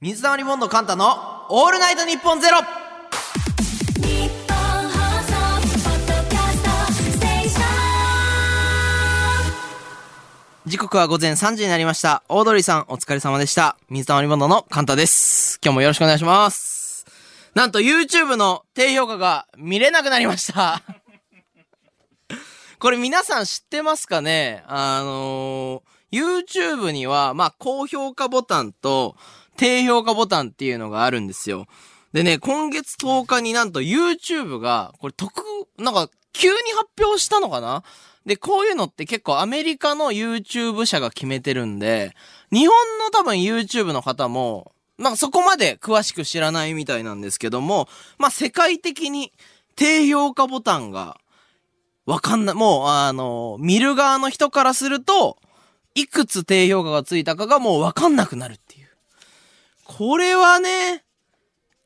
水溜りボンドカンタのオールナイトニッポンゼロ時刻は午前3時になりました。オードリーさんお疲れ様でした。水溜りボンドのカンタです。今日もよろしくお願いします。なんと YouTube の低評価が見れなくなりました。これ皆さん知ってますかね？あのー、YouTube には、まあ、高評価ボタンと低評価ボタンっていうのがあるんですよ。でね、今月10日になんと YouTube が、これ特、なんか、急に発表したのかな？で、こういうのって結構アメリカの YouTube 社が決めてるんで、日本の多分 YouTube の方も、なんかそこまで詳しく知らないみたいなんですけども、まあ世界的に低評価ボタンがわかんない。もう、あの、見る側の人からすると、いくつ低評価がついたかがもうわかんなくなる。これはね、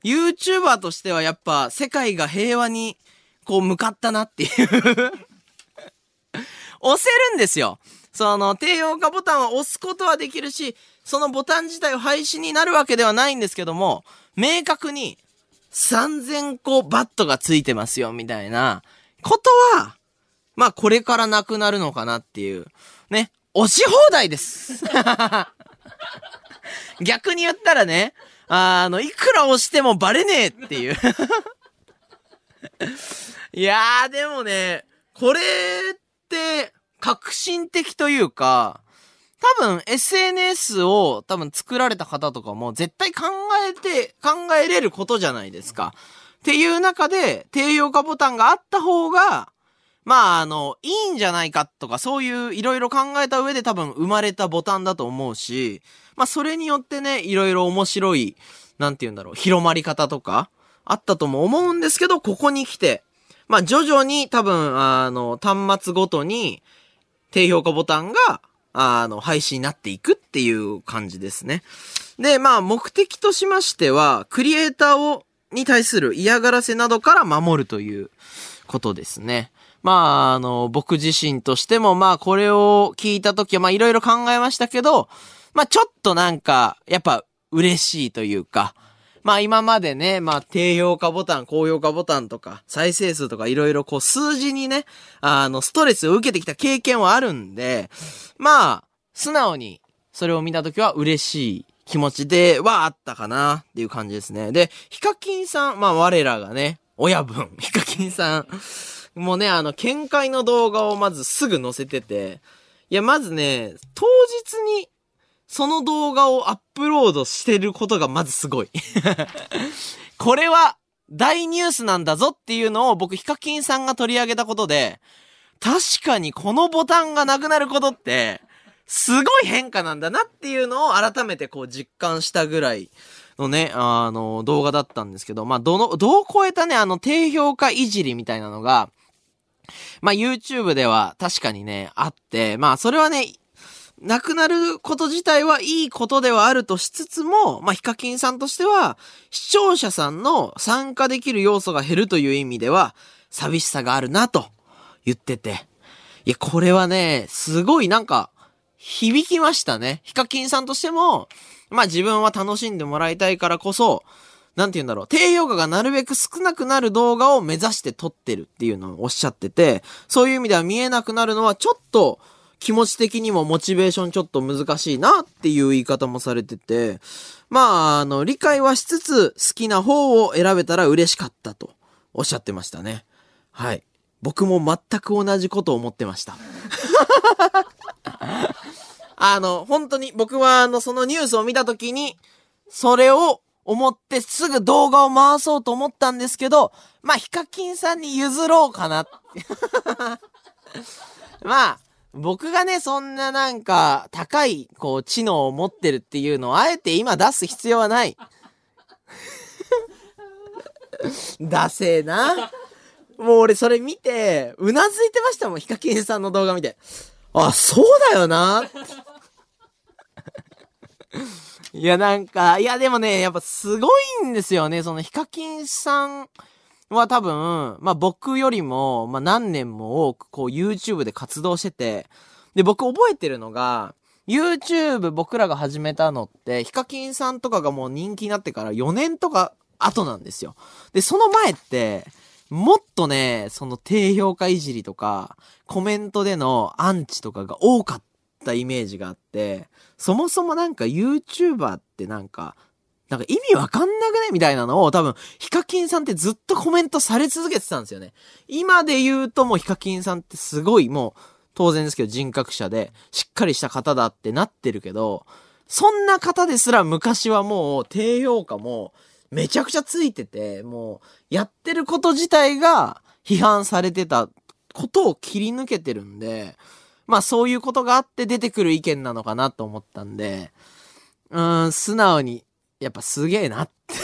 YouTuber としてはやっぱ世界が平和にこう向かったなっていう 押せるんですよ。その、低評価ボタンを押すことはできるし、そのボタン自体を廃止になるわけではないんですけども、明確に3000個バットがついてますよ、みたいなことは、まあこれからなくなるのかなっていう。ね。押し放題です。逆に言ったらね、あの、いくら押してもバレねえっていう。いやー、でもね、これって、革新的というか、多分 SNS を多分作られた方とかも絶対考えて、考えれることじゃないですか。っていう中で、低評価ボタンがあった方が、まあ、あの、いいんじゃないかとか、そういういろいろ考えた上で多分生まれたボタンだと思うし、まあ、それによってね、いろいろ面白い、なんて言うんだろう、広まり方とか、あったとも思うんですけど、ここに来て、まあ、徐々に多分、あの、端末ごとに、低評価ボタンが、あの、廃止になっていくっていう感じですね。で、まあ、目的としましては、クリエイターを、に対する嫌がらせなどから守るということですね。まあ、あの、僕自身としても、まあ、これを聞いたときは、まあ、いろいろ考えましたけど、まあ、ちょっとなんか、やっぱ、嬉しいというか、まあ今までね、まあ低評価ボタン、高評価ボタンとか、再生数とかいろいろこう数字にね、あの、ストレスを受けてきた経験はあるんで、まあ、素直にそれを見たときは嬉しい気持ちではあったかなっていう感じですね。で、ヒカキンさん、まあ我らがね、親分、ヒカキンさん、もうね、あの、見解の動画をまずすぐ載せてて、いや、まずね、当日にその動画をアップロードしてることがまずすごい。これは大ニュースなんだぞっていうのを僕ヒカキンさんが取り上げたことで、確かにこのボタンがなくなることって、すごい変化なんだなっていうのを改めてこう実感したぐらいのね、あの、動画だったんですけど、まあ、どの、どう超えたね、あの、低評価いじりみたいなのが、まあ、YouTube では確かにね、あって、まあ、それはね、なくなること自体はいいことではあるとしつつも、まあ、ヒカキンさんとしては、視聴者さんの参加できる要素が減るという意味では、寂しさがあるなと言ってて。いや、これはね、すごいなんか、響きましたね。ヒカキンさんとしても、まあ自分は楽しんでもらいたいからこそ、なんて言うんだろう、低評価がなるべく少なくなる動画を目指して撮ってるっていうのをおっしゃってて、そういう意味では見えなくなるのはちょっと気持ち的にもモチベーションちょっと難しいなっていう言い方もされてて、まあ、あの、理解はしつつ好きな方を選べたら嬉しかったとおっしゃってましたね。はい。僕も全く同じことを思ってました。あの、本当に僕はあの、そのニュースを見たときに、それを思ってすぐ動画を回そうと思ったんですけど、まあ、ヒカキンさんに譲ろうかな。まあ、僕がね、そんななんか、高い、こう、知能を持ってるっていうのを、あえて今出す必要はない。ダセえな。もう俺それ見て、うなずいてましたもん、ヒカキンさんの動画見て。あ、そうだよな。いや、なんか、いや、でもね、やっぱすごいんですよね。その、ヒカキンさんは多分、まあ僕よりも、まあ何年も多く、こう YouTube で活動してて、で、僕覚えてるのが、YouTube 僕らが始めたのって、ヒカキンさんとかがもう人気になってから4年とか後なんですよ。で、その前って、もっとね、その低評価いじりとか、コメントでのアンチとかが多かったイメージがあって、そもそもなんか YouTuber ってなんか、なんか意味わかんなくね？みたいなのを多分、ヒカキンさんってずっとコメントされ続けてたんですよね。今で言うともうヒカキンさんってすごいもう、当然ですけど人格者で、しっかりした方だってなってるけど、そんな方ですら昔はもう低評価もめちゃくちゃついてて、もうやってること自体が批判されてたことを切り抜けてるんで、まあそういうことがあって出てくる意見なのかなと思ったんで、うーん、素直に、やっぱすげえなって。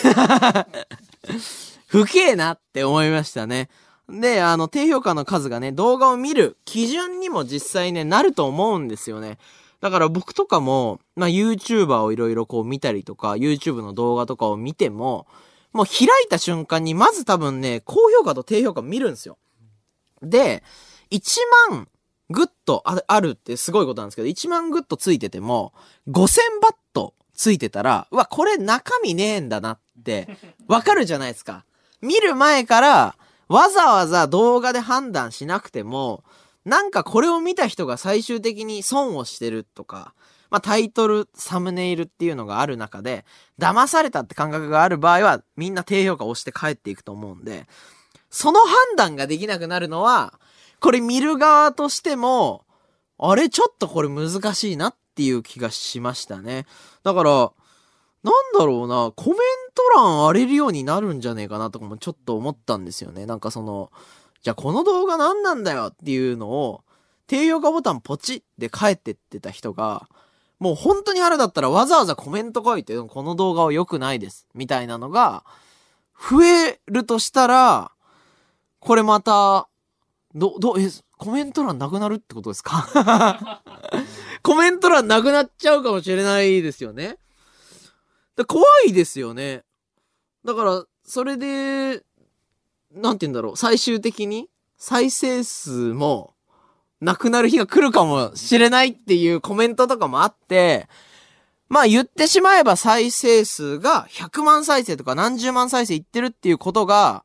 不敬なって思いましたね。で、あの、低評価の数がね、動画を見る基準にも実際ね、なると思うんですよね。だから僕とかも、まあ、YouTuber をいろいろこう見たりとか、YouTube の動画とかを見ても、もう開いた瞬間に、まず多分ね、高評価と低評価見るんですよ。で、1万グッドああるってすごいことなんですけど、1万グッドついてても、5000バットついてたら、うわ、これ中身ねえんだなって、わかるじゃないですか。見る前から、わざわざ動画で判断しなくても、なんかこれを見た人が最終的に損をしてるとか、まあタイトル、サムネイルっていうのがある中で、騙されたって感覚がある場合は、みんな低評価を押して帰っていくと思うんで、その判断ができなくなるのは、これ見る側としても、あれちょっとこれ難しいなっていう気がしましたね。だから、なんだろうな、コメント欄荒れるようになるんじゃねえかなとかもちょっと思ったんですよね。なんかその、じゃあこの動画何なんだよっていうのを、低評価ボタンポチって帰ってってた人が、もう本当に腹だったらわざわざコメント書いて、この動画は良くないです。みたいなのが、増えるとしたら、これまた、ど、ど、え、コメント欄なくなるってことですか？コメント欄なくなっちゃうかもしれないですよね。だ怖いですよね。だから、それで、なんて言うんだろう、最終的に再生数もなくなる日が来るかもしれないっていうコメントとかもあって、まあ言ってしまえば再生数が100万再生とか何十万再生いってるっていうことが、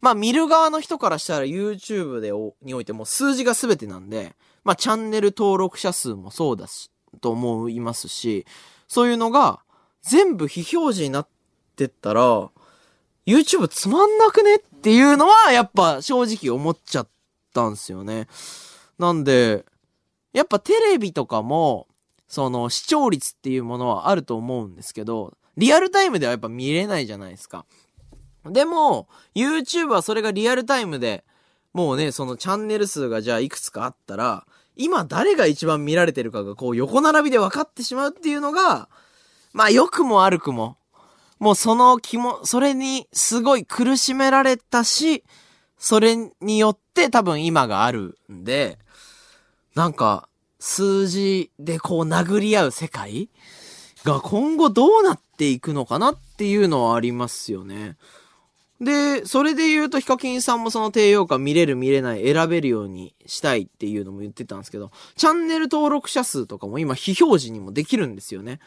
まあ見る側の人からしたら YouTube でおにおいても数字が全てなんで、まあチャンネル登録者数もそうだし、と思いますし、そういうのが全部非表示になってったら、YouTube つまんなくねっていうのはやっぱ正直思っちゃったんですよね。なんで、やっぱテレビとかも、その視聴率っていうものはあると思うんですけど、リアルタイムではやっぱ見れないじゃないですか。でも、YouTube はそれがリアルタイムで、もうね、そのチャンネル数がじゃあいくつかあったら、今誰が一番見られてるかがこう横並びで分かってしまうっていうのが、まあ良くも悪くも、もうその気も、それにすごい苦しめられたし、それによって多分今があるんで、なんか、数字でこう殴り合う世界が今後どうなっていくのかなっていうのはありますよね。で、それで言うと、ヒカキンさんもその低評価見れる見れない選べるようにしたいっていうのも言ってたんですけど、チャンネル登録者数とかも今非表示にもできるんですよね。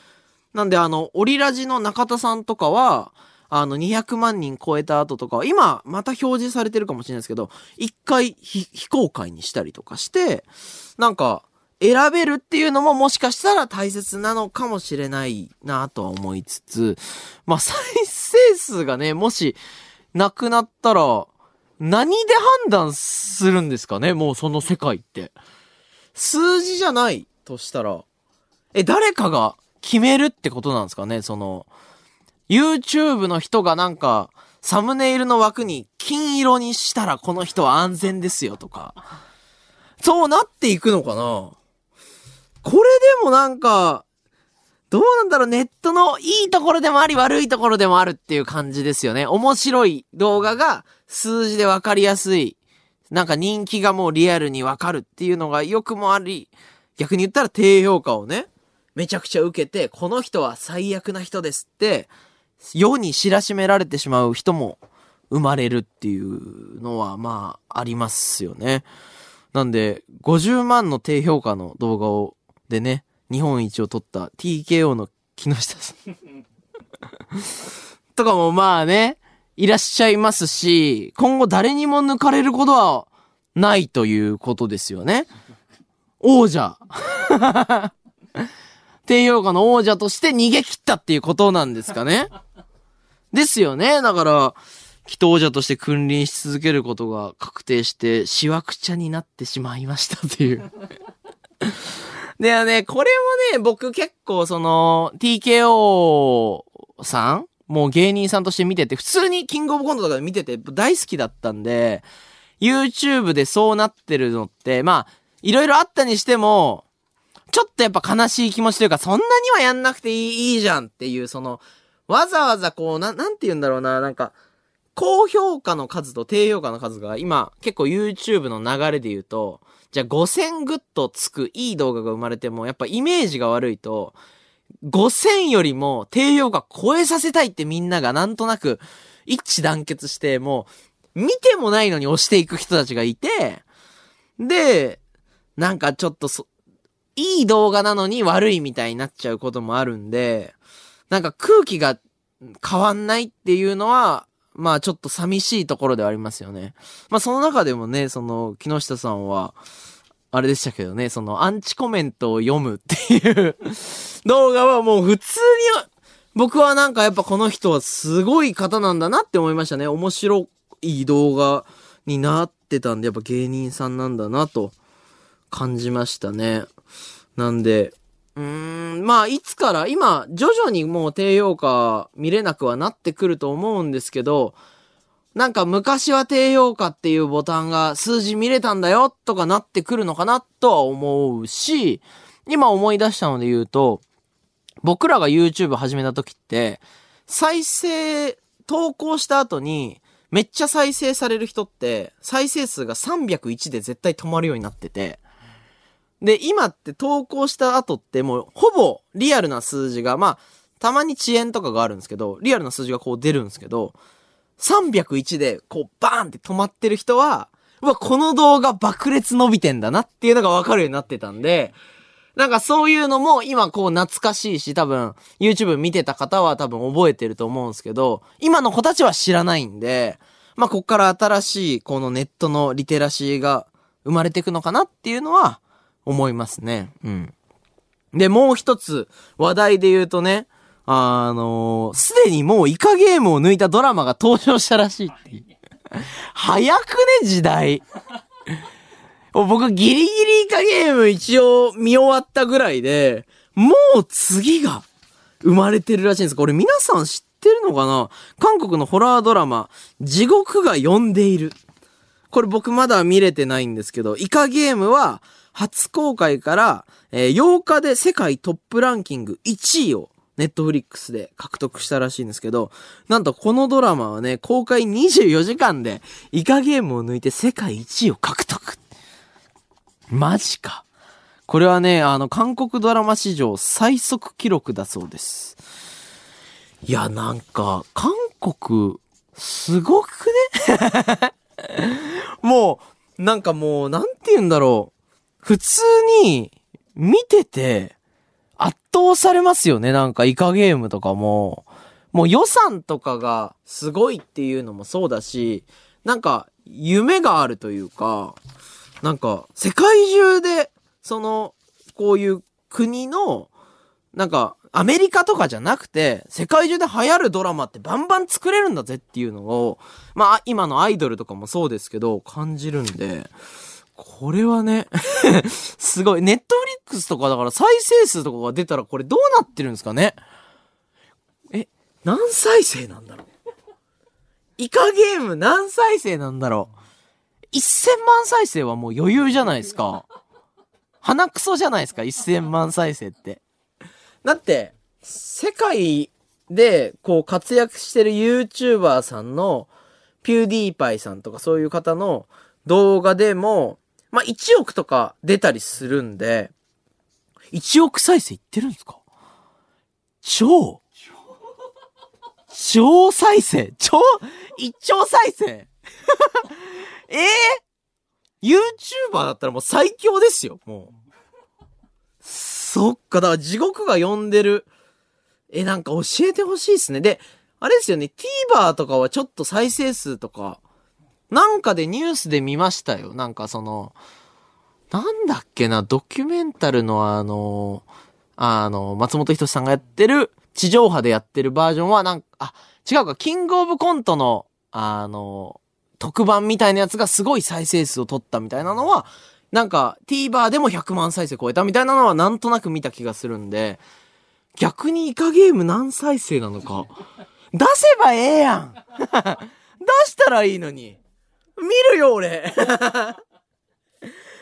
なんであの、オリラジの中田さんとかは、あの、200万人超えた後とか、今、また表示されてるかもしれないですけど、一回非公開にしたりとかして、なんか、選べるっていうのももしかしたら大切なのかもしれないなとは思いつつ、まあ、再生数がね、もし、なくなったら、何で判断するんですかね？もうその世界って。数字じゃないとしたら、え、誰かが決めるってことなんですかね？その、YouTube の人がなんか、サムネイルの枠に金色にしたらこの人は安全ですよとか。そうなっていくのかな？これでもなんか、どうなんだろう、ネットのいいところでもあり悪いところでもあるっていう感じですよね。面白い動画が数字でわかりやすい。なんか人気がもうリアルにわかるっていうのが良くもあり、逆に言ったら低評価をね、めちゃくちゃ受けて、この人は最悪な人ですって、世に知らしめられてしまう人も生まれるっていうのは、まあ、ありますよね。なんで、50万の低評価の動画を、でね、日本一を取った TKO の木下さん。とかもまあね、いらっしゃいますし、今後誰にも抜かれることはないということですよね。王者。低評価の王者として逃げ切ったっていうことなんですかね。ですよね。だから、祈祷者として君臨し続けることが確定して、しわくちゃになってしまいましたっていう。でね、これもね、僕結構その、TKO さんもう芸人さんとして見てて、普通にキングオブコントとかで見てて大好きだったんで、YouTube でそうなってるのって、まあ、いろいろあったにしても、ちょっとやっぱ悲しい気持ちというか、そんなにはやんなくていいいいじゃんっていう、その、わざわざこう、な、なんて言うんだろうな、なんか、高評価の数と低評価の数が今結構 YouTube の流れで言うと、じゃあ5000グッドつくいい動画が生まれてもやっぱイメージが悪いと、5000よりも低評価超えさせたいってみんながなんとなく一致団結してもう見てもないのに押していく人たちがいて、で、なんかちょっとそ、いい動画なのに悪いみたいになっちゃうこともあるんで、なんか空気が変わんないっていうのは、まあちょっと寂しいところではありますよね。まあその中でもね、その木下さんは、あれでしたけどね、そのアンチコメントを読むっていう動画はもう普通に、僕はなんかやっぱこの人はすごい方なんだなって思いましたね。面白い動画になってたんで、やっぱ芸人さんなんだなと感じましたね。なんで、うん、まあ、いつから、今、徐々にもう低評価見れなくはなってくると思うんですけど、なんか昔は低評価っていうボタンが数字見れたんだよとかなってくるのかなとは思うし、今思い出したので言うと、僕らが YouTube 始めた時って、再生、投稿した後に、めっちゃ再生される人って、再生数が301で絶対止まるようになってて、で、今って投稿した後ってもうほぼリアルな数字が、まあ、たまに遅延とかがあるんですけど、リアルな数字がこう出るんですけど、301でこうバーンって止まってる人は、うわ、この動画爆裂伸びてんだなっていうのがわかるようになってたんで、なんかそういうのも今こう懐かしいし、多分 YouTube 見てた方は多分覚えてると思うんですけど、今の子たちは知らないんで、まあこっから新しいこのネットのリテラシーが生まれていくのかなっていうのは思いますね。うん。で、もう一つ話題で言うとね、あのす、でにもうイカゲームを抜いたドラマが登場したらしいっていう。早くね、時代。僕ギリギリイカゲーム一応見終わったぐらいで、もう次が生まれてるらしいんです。これ皆さん知ってるのかな？韓国のホラードラマ、地獄が呼んでいる。これ僕まだ見れてないんですけど、イカゲームは初公開から、えー8日で世界トップランキング1位をネットフリックスで獲得したらしいんですけど、なんとこのドラマはね、公開24時間でイカゲームを抜いて世界1位を獲得。マジか。これはね、あの、韓国ドラマ史上最速記録だそうです。いや、なんか、韓国、すごくね？もう、なんかもう、なんて言うんだろう。普通に、見てて、圧倒されますよね。なんか、イカゲームとかも。もう予算とかがすごいっていうのもそうだし、なんか、夢があるというか、なんか、世界中で、その、こういう国の、なんか、アメリカとかじゃなくて、世界中で流行るドラマってバンバン作れるんだぜっていうのを、まあ、今のアイドルとかもそうですけど、感じるんで、これはね、すごい。ネットフリックスとかだから再生数とかが出たらこれどうなってるんですかね？え、何再生なんだろう？イカゲーム何再生なんだろう ?1000 万再生はもう余裕じゃないですか。鼻くそじゃないですか ?1000 万再生って。だって、世界でこう活躍してる YouTuber さんの、ピューディーパイさんとかそういう方の動画でも、まあ、1億とか出たりするんで、1億再生いってるんですか？超超再生？超、一兆再生？ええ ?YouTuber だったらもう最強ですよ、もう。そっか、だから地獄が呼んでる。え、なんか教えてほしいっすね。で、あれですよね、TVer とかはちょっと再生数とか、なんかでニュースで見ましたよ。なんかその、なんだっけな、ドキュメンタルのあの、あの、松本人志さんがやってる、地上波でやってるバージョンは、なんか、あ、違うか、キングオブコントの、あの、特番みたいなやつがすごい再生数を取ったみたいなのは、なんか TVer でも100万再生超えたみたいなのはなんとなく見た気がするんで、逆にイカゲーム何再生なのか。出せばええやん 出したらいいのに。見るよ、俺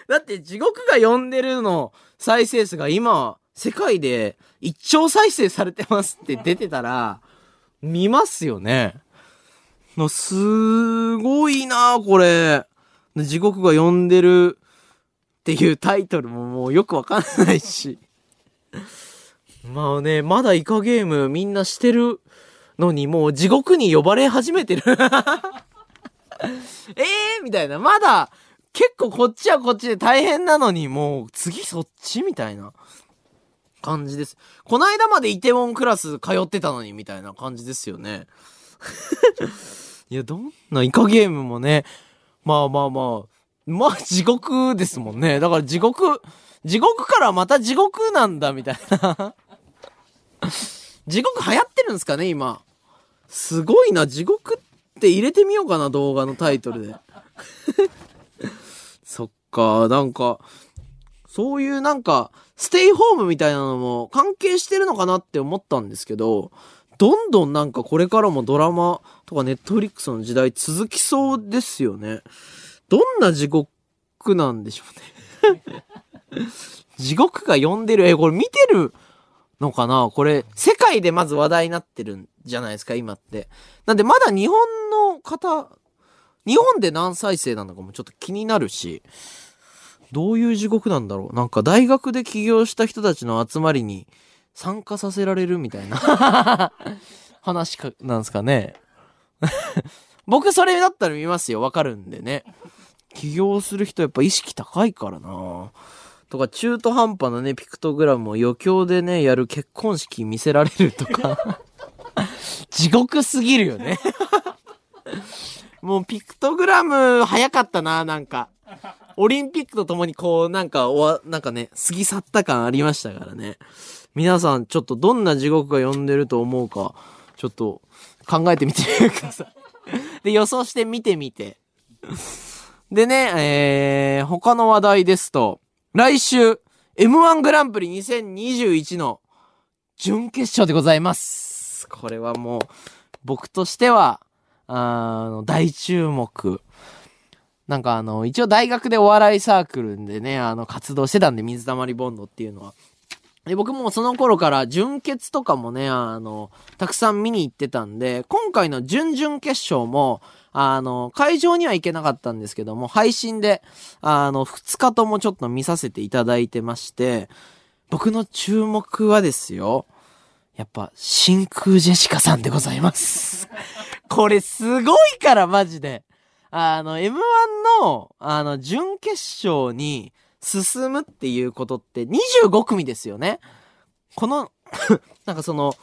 だって地獄が呼んでるの再生数が今、世界で1兆再生されてますって出てたら、見ますよね。のすごいなこれ。地獄が呼んでるっていうタイトルももうよくわかんないし。まあね、まだイカゲームみんなしてるのにもう地獄に呼ばれ始めてる。ええ、みたいな。まだ結構こっちはこっちで大変なのにもう次そっちみたいな感じです。こないだまでイテウォンクラス通ってたのにみたいな感じですよね。いや、どんなイカゲームもね、まあまあまあ、まあ地獄ですもんね。だから地獄、地獄からまた地獄なんだみたいな。地獄流行ってるんですかね、今。すごいな、地獄って入れてみようかな、動画のタイトルで。そっか、なんか、そういうなんか、ステイホームみたいなのも関係してるのかなって思ったんですけど、どんどんなんかこれからもドラマとかネットフリックスの時代続きそうですよね。どんな地獄なんでしょうね。地獄が呼んでる、え、これ見てる？のかな？これ、世界でまず話題になってるんじゃないですか、今って。なんでまだ日本の方、日本で何再生なのかもちょっと気になるし、どういう地獄なんだろう？なんか大学で起業した人たちの集まりに参加させられるみたいな 話か、なんですかね？僕それだったら見ますよ。わかるんでね。起業する人やっぱ意識高いからなとか中途半端なね、ピクトグラムを余興でね、やる結婚式見せられるとか。地獄すぎるよね。もうピクトグラム早かったな、なんか。オリンピックとともにこう、なんか、おわ、なんかね、過ぎ去った感ありましたからね。皆さん、ちょっとどんな地獄が呼んでると思うか、ちょっと考えてみてください。で、予想して見てみて。でね、えー、他の話題ですと、来週、M1 グランプリ2021の準決勝でございます。これはもう、僕としては、あの、大注目。なんかあの、一応大学でお笑いサークルでね、あの、活動してたんで、水溜りボンドっていうのは。で、僕もその頃から準決とかもね、あの、たくさん見に行ってたんで、今回の準々決勝も、あの、会場には行けなかったんですけども、配信で、あの、2日ともちょっと見させていただいてまして、僕の注目はですよ、やっぱ、真空ジェシカさんでございます。これすごいから、マジで。あの、M1 の、あの、準決勝に進むっていうことって25組ですよね。この、なんかその、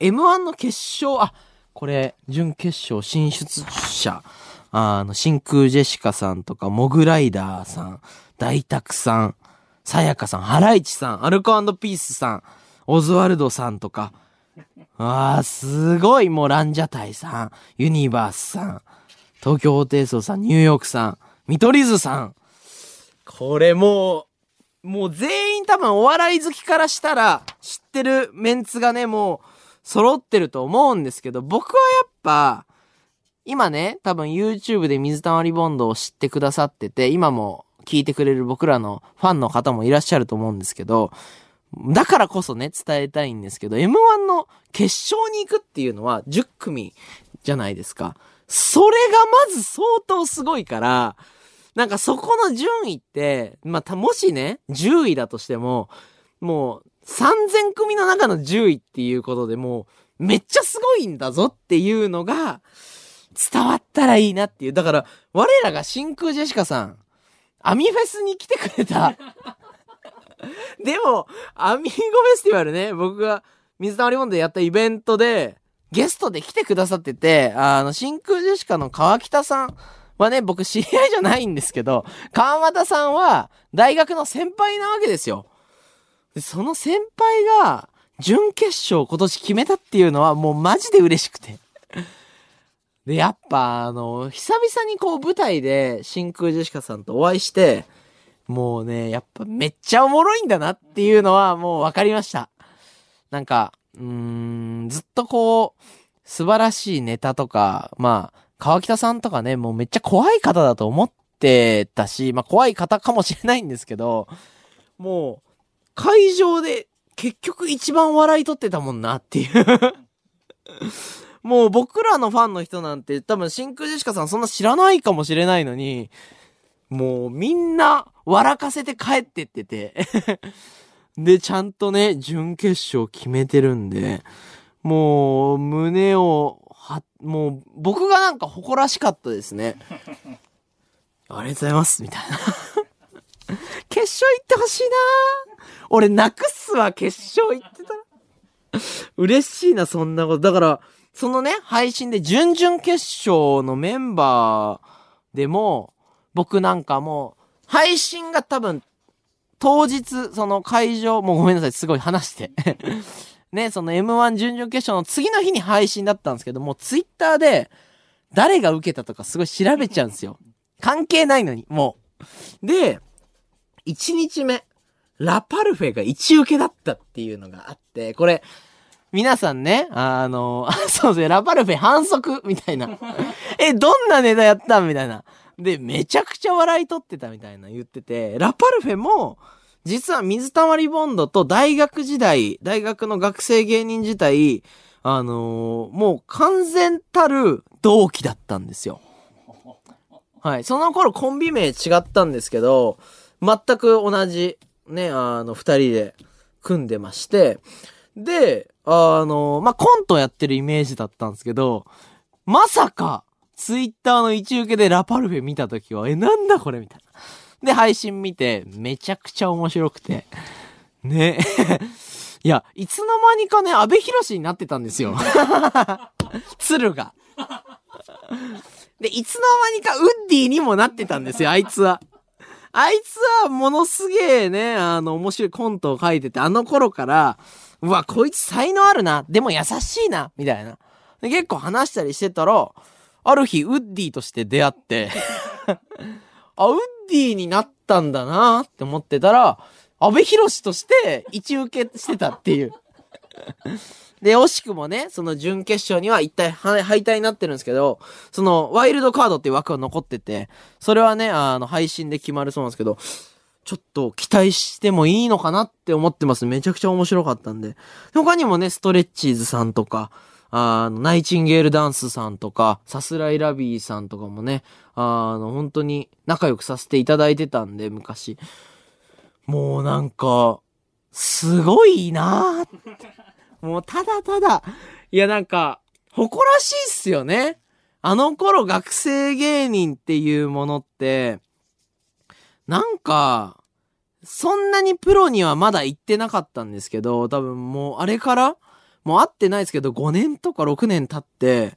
M1 の決勝、あ、これ、準決勝進出者、あの、真空ジェシカさんとか、モグライダーさん、大沢さん、さやかさん、ハライチさん、アルコピースさん、オズワルドさんとか、ああ、すごい、もうランジャタイさん、ユニバースさん、東京ホテイソンさん、ニューヨークさん、見取り図さん。これもう、もう全員多分お笑い好きからしたら知ってるメンツがね、もう揃ってると思うんですけど、僕はやっぱ、今ね、多分 YouTube で水溜りボンドを知ってくださってて、今も聞いてくれる僕らのファンの方もいらっしゃると思うんですけど、だからこそね、伝えたいんですけど、M1 の決勝に行くっていうのは10組じゃないですか。それがまず相当すごいから、なんかそこの順位って、まあ、た、もしね、10位だとしても、もう3000組の中の10位っていうことでもう、めっちゃすごいんだぞっていうのが、伝わったらいいなっていう。だから、我らが真空ジェシカさん、アミフェスに来てくれた でも、アミーゴフェスティバルね、僕が水溜りボンドでやったイベントで、ゲストで来てくださってて、あの、真空ジェシカの川北さんはね、僕知り合いじゃないんですけど、川又さんは大学の先輩なわけですよ。でその先輩が、準決勝今年決めたっていうのはもうマジで嬉しくて。で、やっぱ、あの、久々にこう舞台で真空ジェシカさんとお会いして、もうね、やっぱめっちゃおもろいんだなっていうのはもう分かりました。なんか、うーん、ずっとこう、素晴らしいネタとか、まあ、川北さんとかね、もうめっちゃ怖い方だと思ってたし、まあ怖い方かもしれないんですけど、もう、会場で結局一番笑い取ってたもんなっていう。もう僕らのファンの人なんて多分真空ジェシカさんそんな知らないかもしれないのに、もうみんな笑かせて帰ってってて。で、ちゃんとね、準決勝決めてるんで、もう胸を、は、もう僕がなんか誇らしかったですね。ありがとうございます、みたいな。決勝行ってほしいな俺泣くっすわ、決勝行ってたら。嬉しいな、そんなこと。だから、そのね、配信で準々決勝のメンバーでも、僕なんかもう、配信が多分、当日、その会場、もうごめんなさい、すごい話して。ね、その M1 準々決勝の次の日に配信だったんですけども、ツイッターで、誰が受けたとかすごい調べちゃうんですよ。関係ないのに、もう。で、1日目、ラパルフェが1受けだったっていうのがあって、これ、皆さんね、あの、そうですね、ラパルフェ反則みたいな。え、どんなネタやったみたいな。で、めちゃくちゃ笑い取ってたみたいな言ってて、ラパルフェも、実は水溜りボンドと大学時代、大学の学生芸人時代、あのーもう完全たる同期だったんですよ。はい。その頃コンビ名違ったんですけど、全く同じ、ね、あの、二人で組んでまして、で、あの、まあ、コントやってるイメージだったんですけど、まさか、ツイッターの一受けでラパルフェ見たときは、え、なんだこれみたいな。で、配信見て、めちゃくちゃ面白くて。ね。いや、いつの間にかね、安倍博士になってたんですよ。鶴が。で、いつの間にかウッディにもなってたんですよ、あいつは。あいつはものすげえね、あの、面白いコントを書いてて、あの頃から、うわ、こいつ才能あるな、でも優しいな、みたいな。で結構話したりしてたら、ある日、ウッディとして出会って、あ、ウッディになったんだなって思ってたら、安倍博士として一受けしてたっていう。で、惜しくもね、その準決勝には一体は敗退になってるんですけど、そのワイルドカードっていう枠が残ってて、それはね、あの、配信で決まるそうなんですけど、ちょっと期待してもいいのかなって思ってます。めちゃくちゃ面白かったんで。他にもね、ストレッチーズさんとか、あの、ナイチンゲールダンスさんとか、さすらいラビーさんとかもね、あの、本当に仲良くさせていただいてたんで、昔。もうなんか、すごいなーって。もうただただ、いやなんか、誇らしいっすよね。あの頃学生芸人っていうものって、なんか、そんなにプロにはまだ行ってなかったんですけど、多分もうあれから、もう会ってないですけど、5年とか6年経って、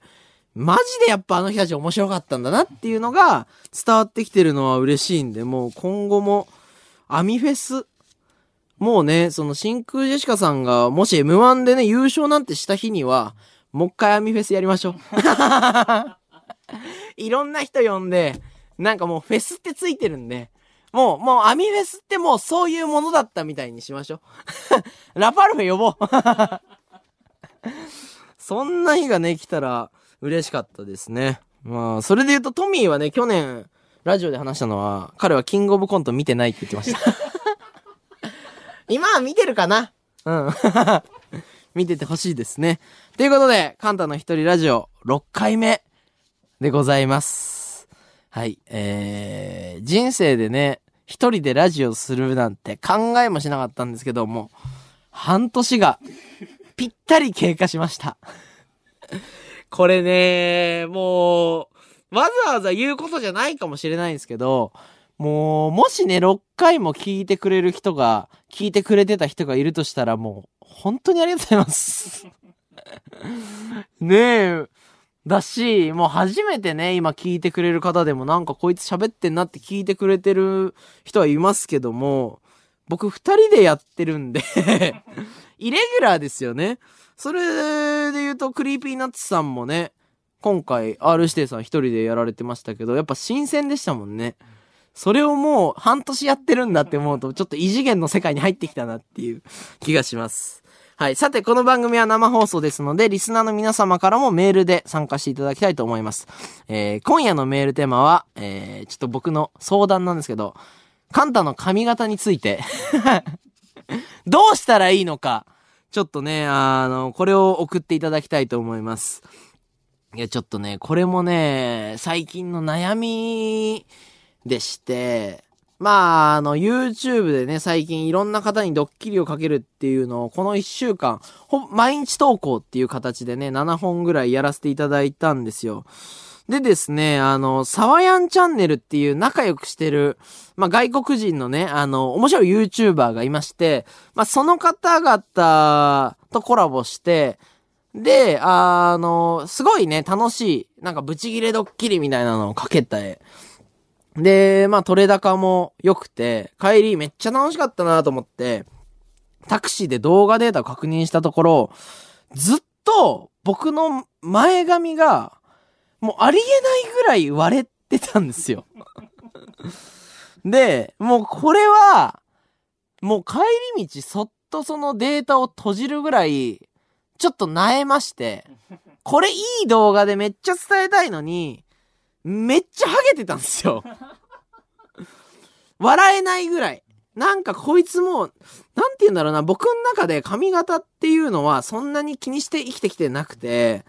マジでやっぱあの人たち面白かったんだなっていうのが伝わってきてるのは嬉しいんで、もう今後も、アミフェス、もうね、その真空ジェシカさんがもし M1 でね、優勝なんてした日には、もう一回アミフェスやりましょう。いろんな人呼んで、なんかもうフェスってついてるんで、もう、もうアミフェスってもうそういうものだったみたいにしましょう。ラパルフェ呼ぼう。そんな日がね、来たら嬉しかったですね。まあ、それで言うとトミーはね、去年、ラジオで話したのは、彼はキングオブコント見てないって言ってました。今は見てるかな？うん。見ててほしいですね。ということで、カンタの一人ラジオ6回目でございます。はい。えー、人生でね、一人でラジオするなんて考えもしなかったんですけども、半年がぴったり経過しました。これね、もう、わざわざ言うことじゃないかもしれないんですけど、もう、もしね、6回も聞いてくれる人が、聞いてくれてた人がいるとしたら、もう、本当にありがとうございます。ねえ。だし、もう初めてね、今聞いてくれる方でもなんかこいつ喋ってんなって聞いてくれてる人はいますけども、僕二人でやってるんで、イレギュラーですよね。それで言うと、 Creepy Nutsさんもね、今回 R 指定さん一人でやられてましたけど、やっぱ新鮮でしたもんね。それをもう半年やってるんだって思うと、ちょっと異次元の世界に入ってきたなっていう気がします。はい。さて、この番組は生放送ですので、リスナーの皆様からもメールで参加していただきたいと思います。えー、今夜のメールテーマは、えー、ちょっと僕の相談なんですけど、カンタの髪型について、どうしたらいいのか、ちょっとね、あの、これを送っていただきたいと思います。いや、ちょっとね、これもね、最近の悩みでして、まあ、あの、YouTube でね、最近いろんな方にドッキリをかけるっていうのを、この1週間、ほ、毎日投稿っていう形でね、7本ぐらいやらせていただいたんですよ。でですね、あの、サワヤンチャンネルっていう仲良くしてる、まあ、外国人のね、あの、面白い YouTuber がいまして、まあ、その方々とコラボして、で、あの、すごいね、楽しい、なんかブチギレドッキリみたいなのをかけた絵。で、まあ、取れ高も良くて、帰りめっちゃ楽しかったなと思って、タクシーで動画データを確認したところ、ずっと僕の前髪が、もうありえないぐらい割れてたんですよ。で、もうこれは、もう帰り道そっとそのデータを閉じるぐらい、ちょっと萎えまして、これいい動画でめっちゃ伝えたいのに、めっちゃハゲてたんですよ。笑えないぐらい。なんかこいつも、なんて言うんだろうな、僕の中で髪型っていうのはそんなに気にして生きてきてなくて、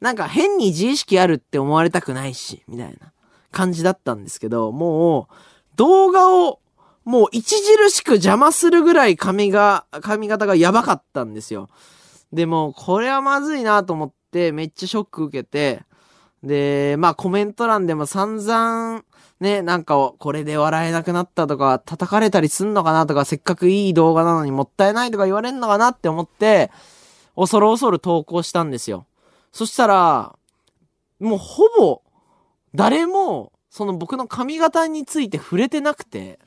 なんか変に自意識あるって思われたくないし、みたいな感じだったんですけど、もう、動画を、もう著しく邪魔するぐらい髪が、髪型がやばかったんですよ。でも、これはまずいなと思って、めっちゃショック受けて、で、まあコメント欄でも散々、ね、なんかこれで笑えなくなったとか、叩かれたりすんのかなとか、せっかくいい動画なのにもったいないとか言われんのかなって思って、恐る恐る投稿したんですよ。そしたら、もうほぼ、誰も、その僕の髪型について触れてなくて、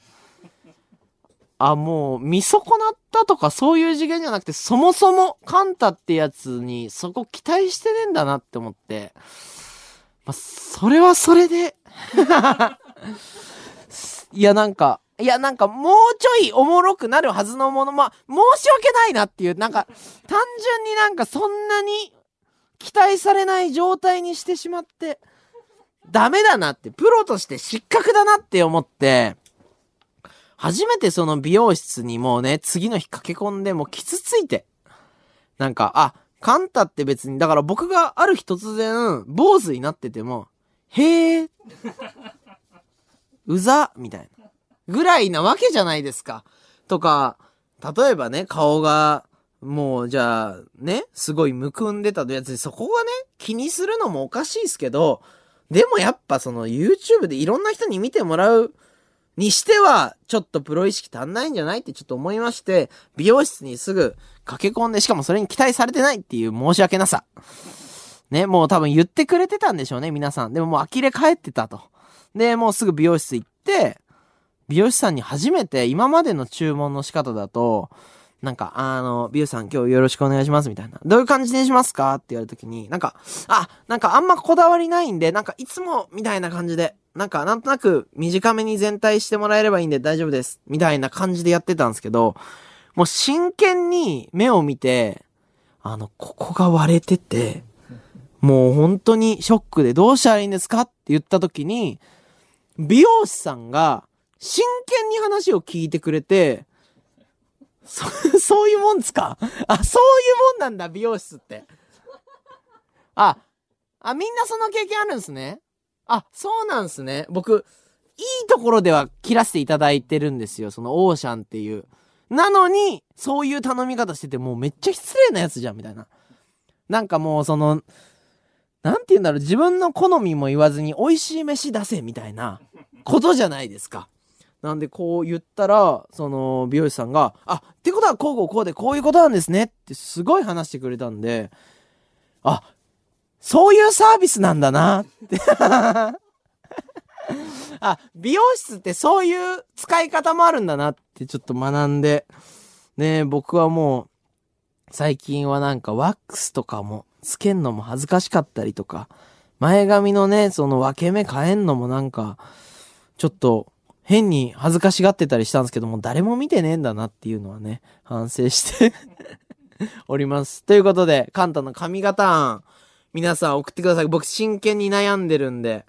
あ、もう、見損なったとかそういう次元じゃなくて、そもそも、カンタってやつにそこ期待してねえんだなって思って、まあ、それはそれで、いやなんか、いやなんかもうちょいおもろくなるはずのもの、まあ、申し訳ないなっていう、なんか、単純になんかそんなに期待されない状態にしてしまって、ダメだなって、プロとして失格だなって思って、初めてその美容室にもうね、次の日駆け込んで、もう傷ついて。なんか、あ、カンタって別に、だから僕がある日突然、坊主になってても、へえ、うざ、みたいな。ぐらいなわけじゃないですか。とか、例えばね、顔が、もう、じゃあ、ね、すごいむくんでたやつで、そこがね、気にするのもおかしいですけど、でもやっぱその YouTube でいろんな人に見てもらうにしては、ちょっとプロ意識足んないんじゃないってちょっと思いまして、美容室にすぐ駆け込んで、しかもそれに期待されてないっていう申し訳なさ。ね、もう多分言ってくれてたんでしょうね、皆さん。でももう呆れ返ってたと。で、もうすぐ美容室行って、美容師さんに初めて今までの注文の仕方だと、なんか、あの、美容師さん今日よろしくお願いしますみたいな。どういう感じにしますかって言われた時に、なんか、あ、なんかあんまこだわりないんで、なんかいつもみたいな感じで、なんかなんとなく短めに全体してもらえればいいんで大丈夫です。みたいな感じでやってたんですけど、もう真剣に目を見て、あの、ここが割れてて、もう本当にショックでどうしたらいいんですかって言った時に、美容師さんが真剣に話を聞いてくれて、そ、そういうもんですか？あ、そういうもんなんだ、美容室って。あ、あ、みんなその経験あるんですね。あ、そうなんすね。僕、いいところでは切らせていただいてるんですよ。そのオーシャンっていう。なのに、そういう頼み方してて、もうめっちゃ失礼なやつじゃん、みたいな。なんかもう、その、なんて言うんだろう、自分の好みも言わずに、美味しい飯出せ、みたいな、ことじゃないですか。なんでこう言ったら、その美容師さんが、あ、ってことはこうこうこうでこういうことなんですねってすごい話してくれたんで、あ、そういうサービスなんだなって。あ、美容室ってそういう使い方もあるんだなってちょっと学んで、ね僕はもう、最近はなんかワックスとかもつけんのも恥ずかしかったりとか、前髪のね、その分け目変えんのもなんか、ちょっと変に恥ずかしがってたりしたんですけども、誰も見てねえんだなっていうのはね、反省しております。ということで、カンタの髪型案、皆さん送ってください。僕真剣に悩んでるんで、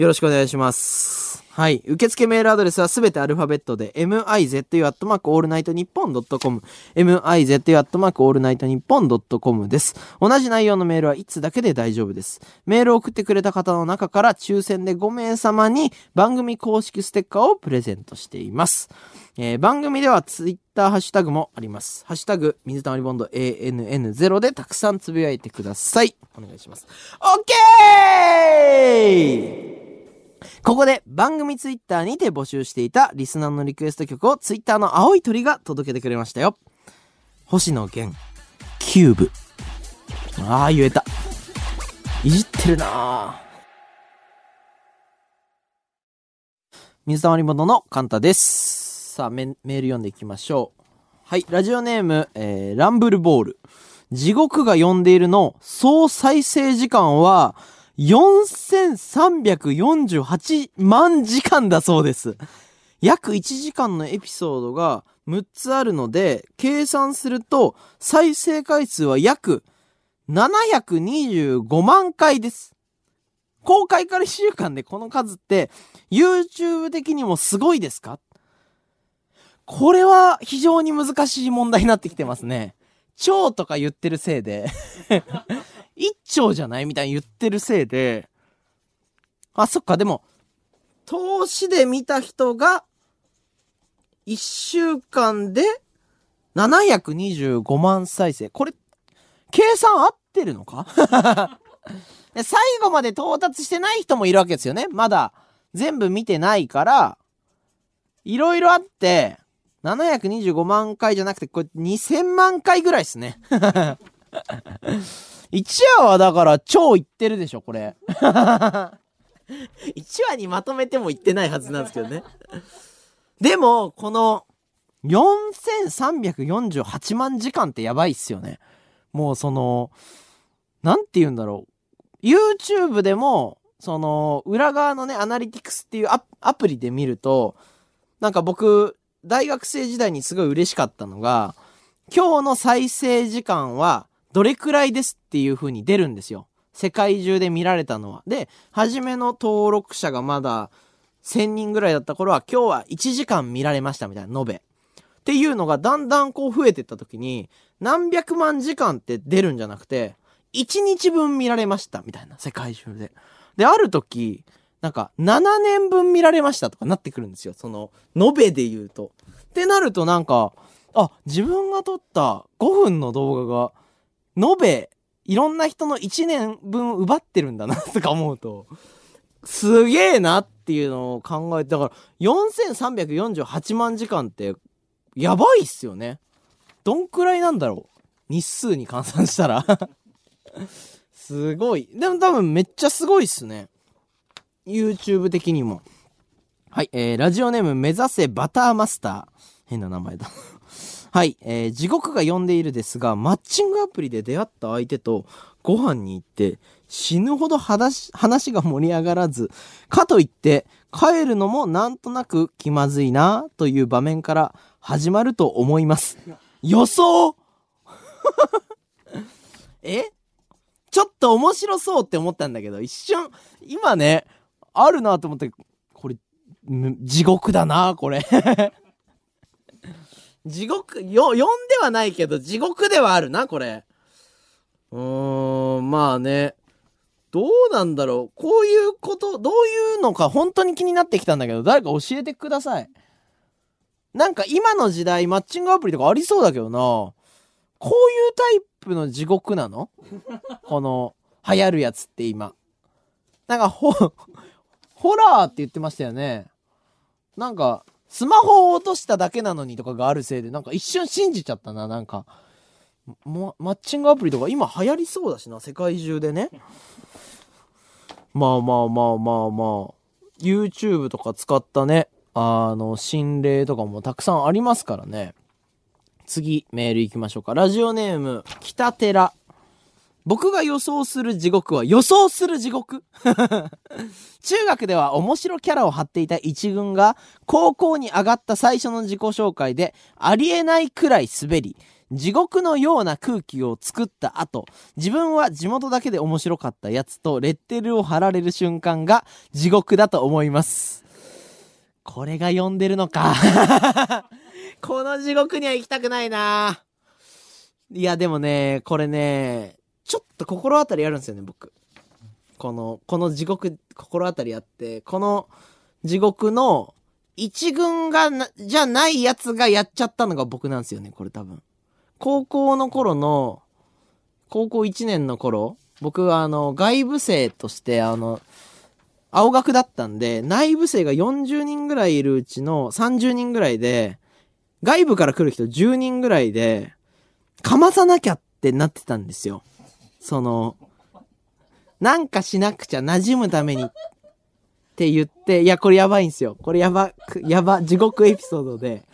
よろしくお願いします。はい。受付メールアドレスはすべてアルファベットで、mizu.allnightnippon.com、mizu.allnightnippon.com です。同じ内容のメールはいつだけで大丈夫です。メールを送ってくれた方の中から抽選で5名様に番組公式ステッカーをプレゼントしています。えー番組ではツイッターハッシュタグもあります。ハッシュタグ、水溜りボンド ANN0 でたくさんつぶやいてください。お願いします。オッケーここで番組ツイッターにて募集していたリスナーのリクエスト曲をツイッターの青い鳥が届けてくれましたよ。星野源、キューブ。ああ、言えた。いじってるなあ水溜りボンドのカンタです。さあメ、メール読んでいきましょう。はい、ラジオネーム、えー、ランブルボール。地獄が呼んでいるの総再生時間は4348万時間だそうです。約1時間のエピソードが6つあるので、計算すると再生回数は約725万回です。公開から1週間でこの数って YouTube 的にもすごいですか？これは非常に難しい問題になってきてますね。超とか言ってるせいで一丁じゃないみたいに言ってるせいで、あ、そっか、でも、投資で見た人が、一週間で、725万再生。これ、計算合ってるのか？最後まで到達してない人もいるわけですよね。まだ、全部見てないから、いろいろあって、725万回じゃなくて、これ2000万回ぐらいですね。1話はだから超いってるでしょ、これ。1話にまとめてもいってないはずなんですけどね。でも、この4348万時間ってやばいっすよね。もうその、なんて言うんだろう。YouTube でも、その、裏側のね、アナリティクスっていうアプリで見ると、なんか僕、大学生時代にすごい嬉しかったのが、今日の再生時間はどれくらいですっていう風に出るんですよ。世界中で見られたのは。で、初めの登録者がまだ1000人ぐらいだった頃は今日は1時間見られましたみたいな、延べ。っていうのがだんだんこう増えてった時に、何百万時間って出るんじゃなくて、1日分見られましたみたいな、世界中で。で、ある時、なんか、7年分見られましたとかなってくるんですよ。その、延べで言うと。ってなるとなんか、あ、自分が撮った5分の動画が、延べ、いろんな人の1年分奪ってるんだな、とか思うと、すげえなっていうのを考えて、だから、4348万時間って、やばいっすよね。どんくらいなんだろう？日数に換算したら。すごい。でも多分めっちゃすごいっすね。YouTube 的にも。はい、えー、ラジオネーム目指せバターマスター。変な名前だ。はい、えー、地獄が呼んでいるですが、マッチングアプリで出会った相手とご飯に行って、死ぬほど話話が盛り上がらず、かといって、帰るのもなんとなく気まずいなという場面から始まると思います。予想？え？ちょっと面白そうって思ったんだけど、一瞬、今ね、あるなと思って、これ、む地獄だな、これ。地獄、よ、呼んではないけど、地獄ではあるな、これ。うーん、まあね。どうなんだろう。こういうこと、どういうのか本当に気になってきたんだけど、誰か教えてください。なんか今の時代、マッチングアプリとかありそうだけどな。こういうタイプの地獄なの？この、流行るやつって今。なんか、ほ、ホラーって言ってましたよね。なんか、スマホを落としただけなのにとかがあるせいで、なんか一瞬信じちゃったな、なんか。もマッチングアプリとか今流行りそうだしな、世界中でね。まあまあまあまあまあ。YouTube とか使ったね、あの、心霊とかもたくさんありますからね。次、メール行きましょうか。ラジオネーム、北寺。僕が予想する地獄は予想する地獄。中学では面白キャラを張っていた一軍が高校に上がった最初の自己紹介でありえないくらい滑り地獄のような空気を作った後自分は地元だけで面白かったやつとレッテルを貼られる瞬間が地獄だと思います。これが呼んでるのか。この地獄には行きたくないな。いやでもねこれねちょっと心当たりあるんですよね、僕。この、この地獄、心当たりあって、この地獄の一軍が、じゃないやつがやっちゃったのが僕なんですよね、これ多分。高校の頃の、高校1年の頃、僕はあの、外部生として、あの、青学だったんで、内部生が40人ぐらいいるうちの30人ぐらいで、外部から来る人10人ぐらいで、かまさなきゃってなってたんですよ。その、なんかしなくちゃ馴染むためにって言って、いや、これやばいんすよ。これやば、くやば、地獄エピソードで。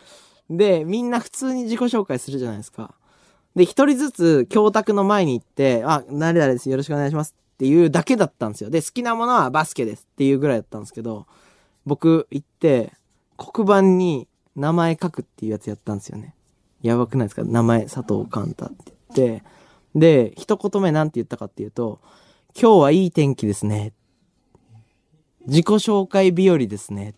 で、みんな普通に自己紹介するじゃないですか。で、一人ずつ教託の前に行って、あ、誰々です。よろしくお願いします。っていうだけだったんですよ。で、好きなものはバスケですっていうぐらいだったんですけど、僕行って、黒板に名前書くっていうやつやったんですよね。やばくないですか？名前、佐藤寛太って言って、で、一言目なんて言ったかっていうと、今日はいい天気ですね。自己紹介日和ですね。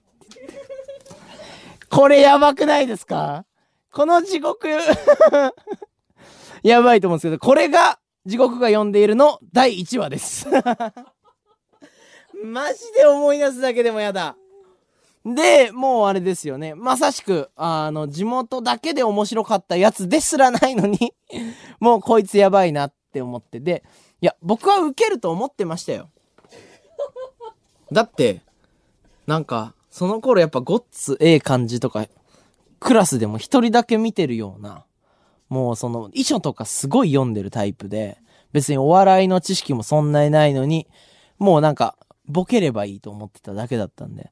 これやばくないですか？この地獄、やばいと思うんですけど、これが地獄が呼んでいるの第1話です。マジで思い出すだけでもやだ。で、もうあれですよね。まさしく、あの、地元だけで面白かったやつですらないのに、もうこいつやばいなって思って。で、いや、僕は受けると思ってましたよ。だって、なんか、その頃やっぱごっつええ感じとか、クラスでも一人だけ見てるような、もうその、遺書とかすごい読んでるタイプで、別にお笑いの知識もそんなにないのに、もうなんか、ボケればいいと思ってただけだったんで。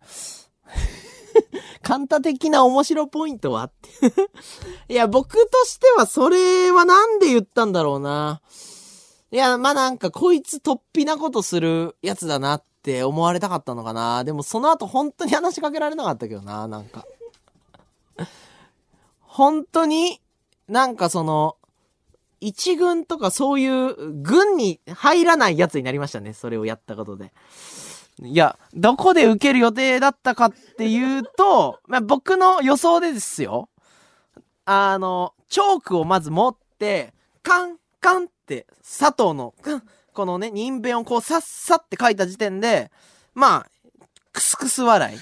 カンタ的な面白ポイントは。いや、僕としてはそれはなんで言ったんだろうな。いや、まあ、なんかこいつ突飛なことするやつだなって思われたかったのかな。でもその後本当に話しかけられなかったけどな、なんか。本当に、なんかその、一軍とかそういう軍に入らないやつになりましたね。それをやったことで。いや、どこで受ける予定だったかっていうと、まあ、僕の予想でですよ。あの、チョークをまず持って、カン、カンって、佐藤の、このね、人弁をこう、さっさって書いた時点で、まあ、クスクス笑い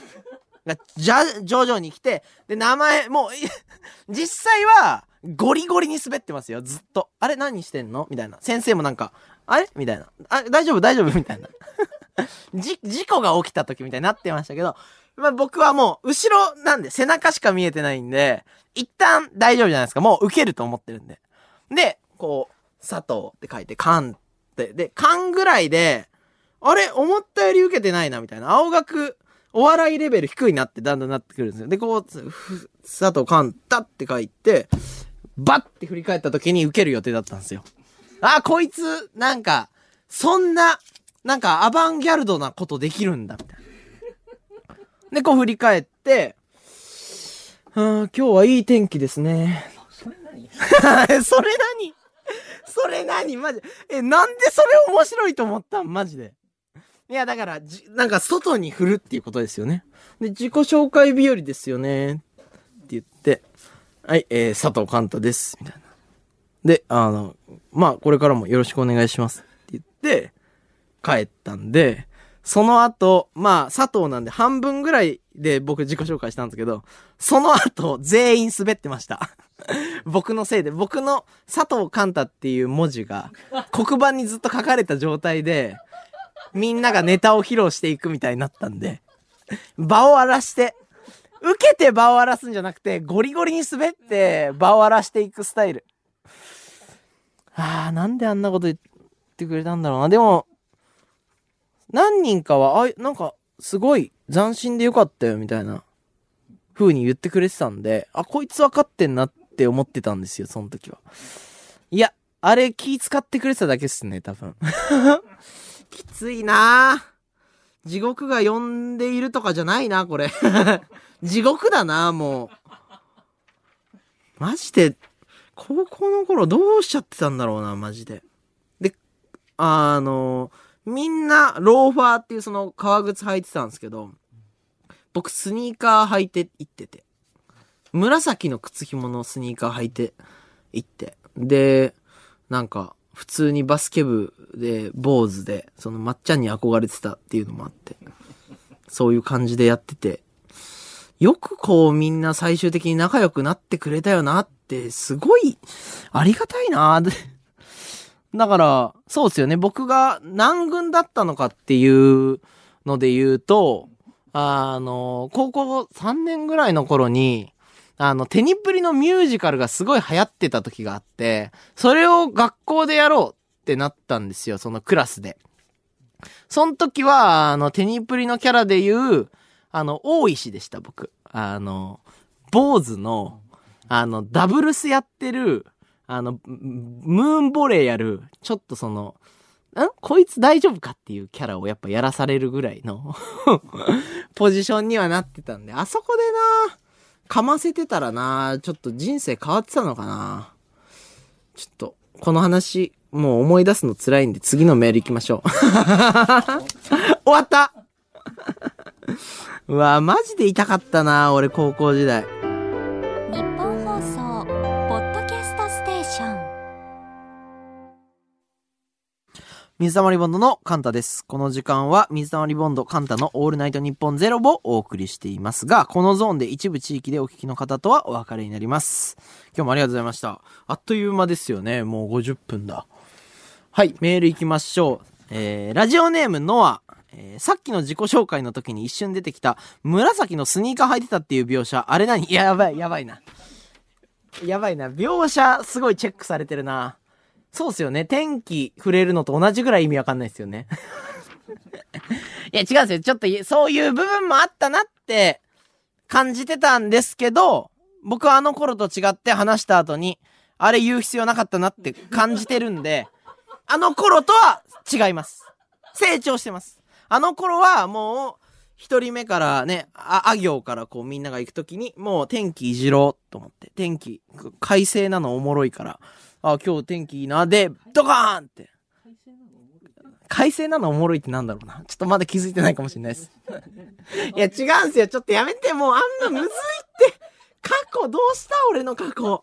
が、じゃ、徐々に来て、で、名前、もう、実際は、ゴリゴリに滑ってますよ、ずっと。あれ何してんの？みたいな。先生もなんか、あれ？みたいな。あ、大丈夫？大丈夫？みたいな。じ、事故が起きた時みたいになってましたけど、まあ僕はもう、後ろなんで、背中しか見えてないんで、一旦大丈夫じゃないですか。もう受けると思ってるんで。で、こう、佐藤って書いて、カンって。で、カンぐらいで、あれ思ったより受けてないな、みたいな。青学、お笑いレベル低いなってだんだんなってくるんですよ。で、こう、佐藤カンタって書いて、バッて振り返った時に受ける予定だったんですよ。あ、こいつ、なんか、そんな、なんかアバンギャルドなことできるんだ、みたいな。で、こう振り返って、うん、今日はいい天気ですね。それ何？それ何？それ何？マジ？え、なんでそれ面白いと思ったん？マジで。いや、だから、じ、なんか外に振るっていうことですよね。で、自己紹介日和ですよね。って言って、はい、えー、佐藤寛太です。みたいな。で、あの、まあ、これからもよろしくお願いします。って言って、帰ったんで、その後、まあ、佐藤なんで半分ぐらいで僕自己紹介したんですけど、その後、全員滑ってました。僕のせいで、僕の佐藤寛太っていう文字が黒板にずっと書かれた状態で、みんながネタを披露していくみたいになったんで、場を荒らして、受けて場を荒らすんじゃなくて、ゴリゴリに滑って場を荒らしていくスタイル。ああ、なんであんなこと言ってくれたんだろうな。でも、何人かは、あ、なんか、すごい斬新でよかったよ、みたいな、風に言ってくれてたんで、あ、こいつ分かってんなって思ってたんですよ、その時は。いや、あれ気使ってくれてただけっすね、多分。きついなぁ地獄が呼んでいるとかじゃないな、これ。地獄だな、もう。マジで、高校の頃どうしちゃってたんだろうな、マジで。で、あの、みんな、ローファーっていうその革靴履いてたんですけど、僕スニーカー履いて行ってて。紫の靴紐のスニーカー履いて行って。で、なんか、普通にバスケ部で、坊主で、そのまっちゃんに憧れてたっていうのもあって、そういう感じでやってて、よくこうみんな最終的に仲良くなってくれたよなって、すごい、ありがたいなでだから、そうですよね。僕が何軍だったのかっていうので言うと、あの、高校3年ぐらいの頃に、あの、テニプリのミュージカルがすごい流行ってた時があって、それを学校でやろうってなったんですよ、そのクラスで。その時は、あの、テニプリのキャラで言う、あの、大石でした、僕。あの、坊主の、あの、ダブルスやってる、あの、ムーンボレーやる、ちょっとその、ん？こいつ大丈夫かっていうキャラをやっぱやらされるぐらいの ポジションにはなってたんで、あそこでな、かませてたらな、ちょっと人生変わってたのかな。ちょっと、この話、もう思い出すの辛いんで次のメール行きましょう。終わったうわマジで痛かったな、俺高校時代。水溜りボンドのカンタです。この時間は水溜りボンドカンタのオールナイトニッポンゼロをお送りしていますが、このゾーンで一部地域でお聞きの方とはお別れになります。今日もありがとうございました。あっという間ですよね。もう50分だ。はい、メール行きましょう。えー、ラジオネームノア。えーさっきの自己紹介の時に一瞬出てきた紫のスニーカー履いてたっていう描写、あれ何？や、やばい、やばいな。やばいな。描写すごいチェックされてるな。そうっすよね。天気触れるのと同じぐらい意味わかんないですよね。いや、違うんですよ。ちょっと、そういう部分もあったなって感じてたんですけど、僕はあの頃と違って話した後に、あれ言う必要なかったなって感じてるんで、あの頃とは違います。成長してます。あの頃はもう、一人目からね、あ、あ行からこうみんなが行くときに、もう天気いじろうと思って、天気、快晴なのおもろいから、あ、今日天気いいな、で、ドカーンって。快晴なのおもろいってなんだろうな。ちょっとまだ気づいてないかもしれないです。いや、違うんすよ。ちょっとやめて、もうあんなむずいって。過去どうした俺の過去。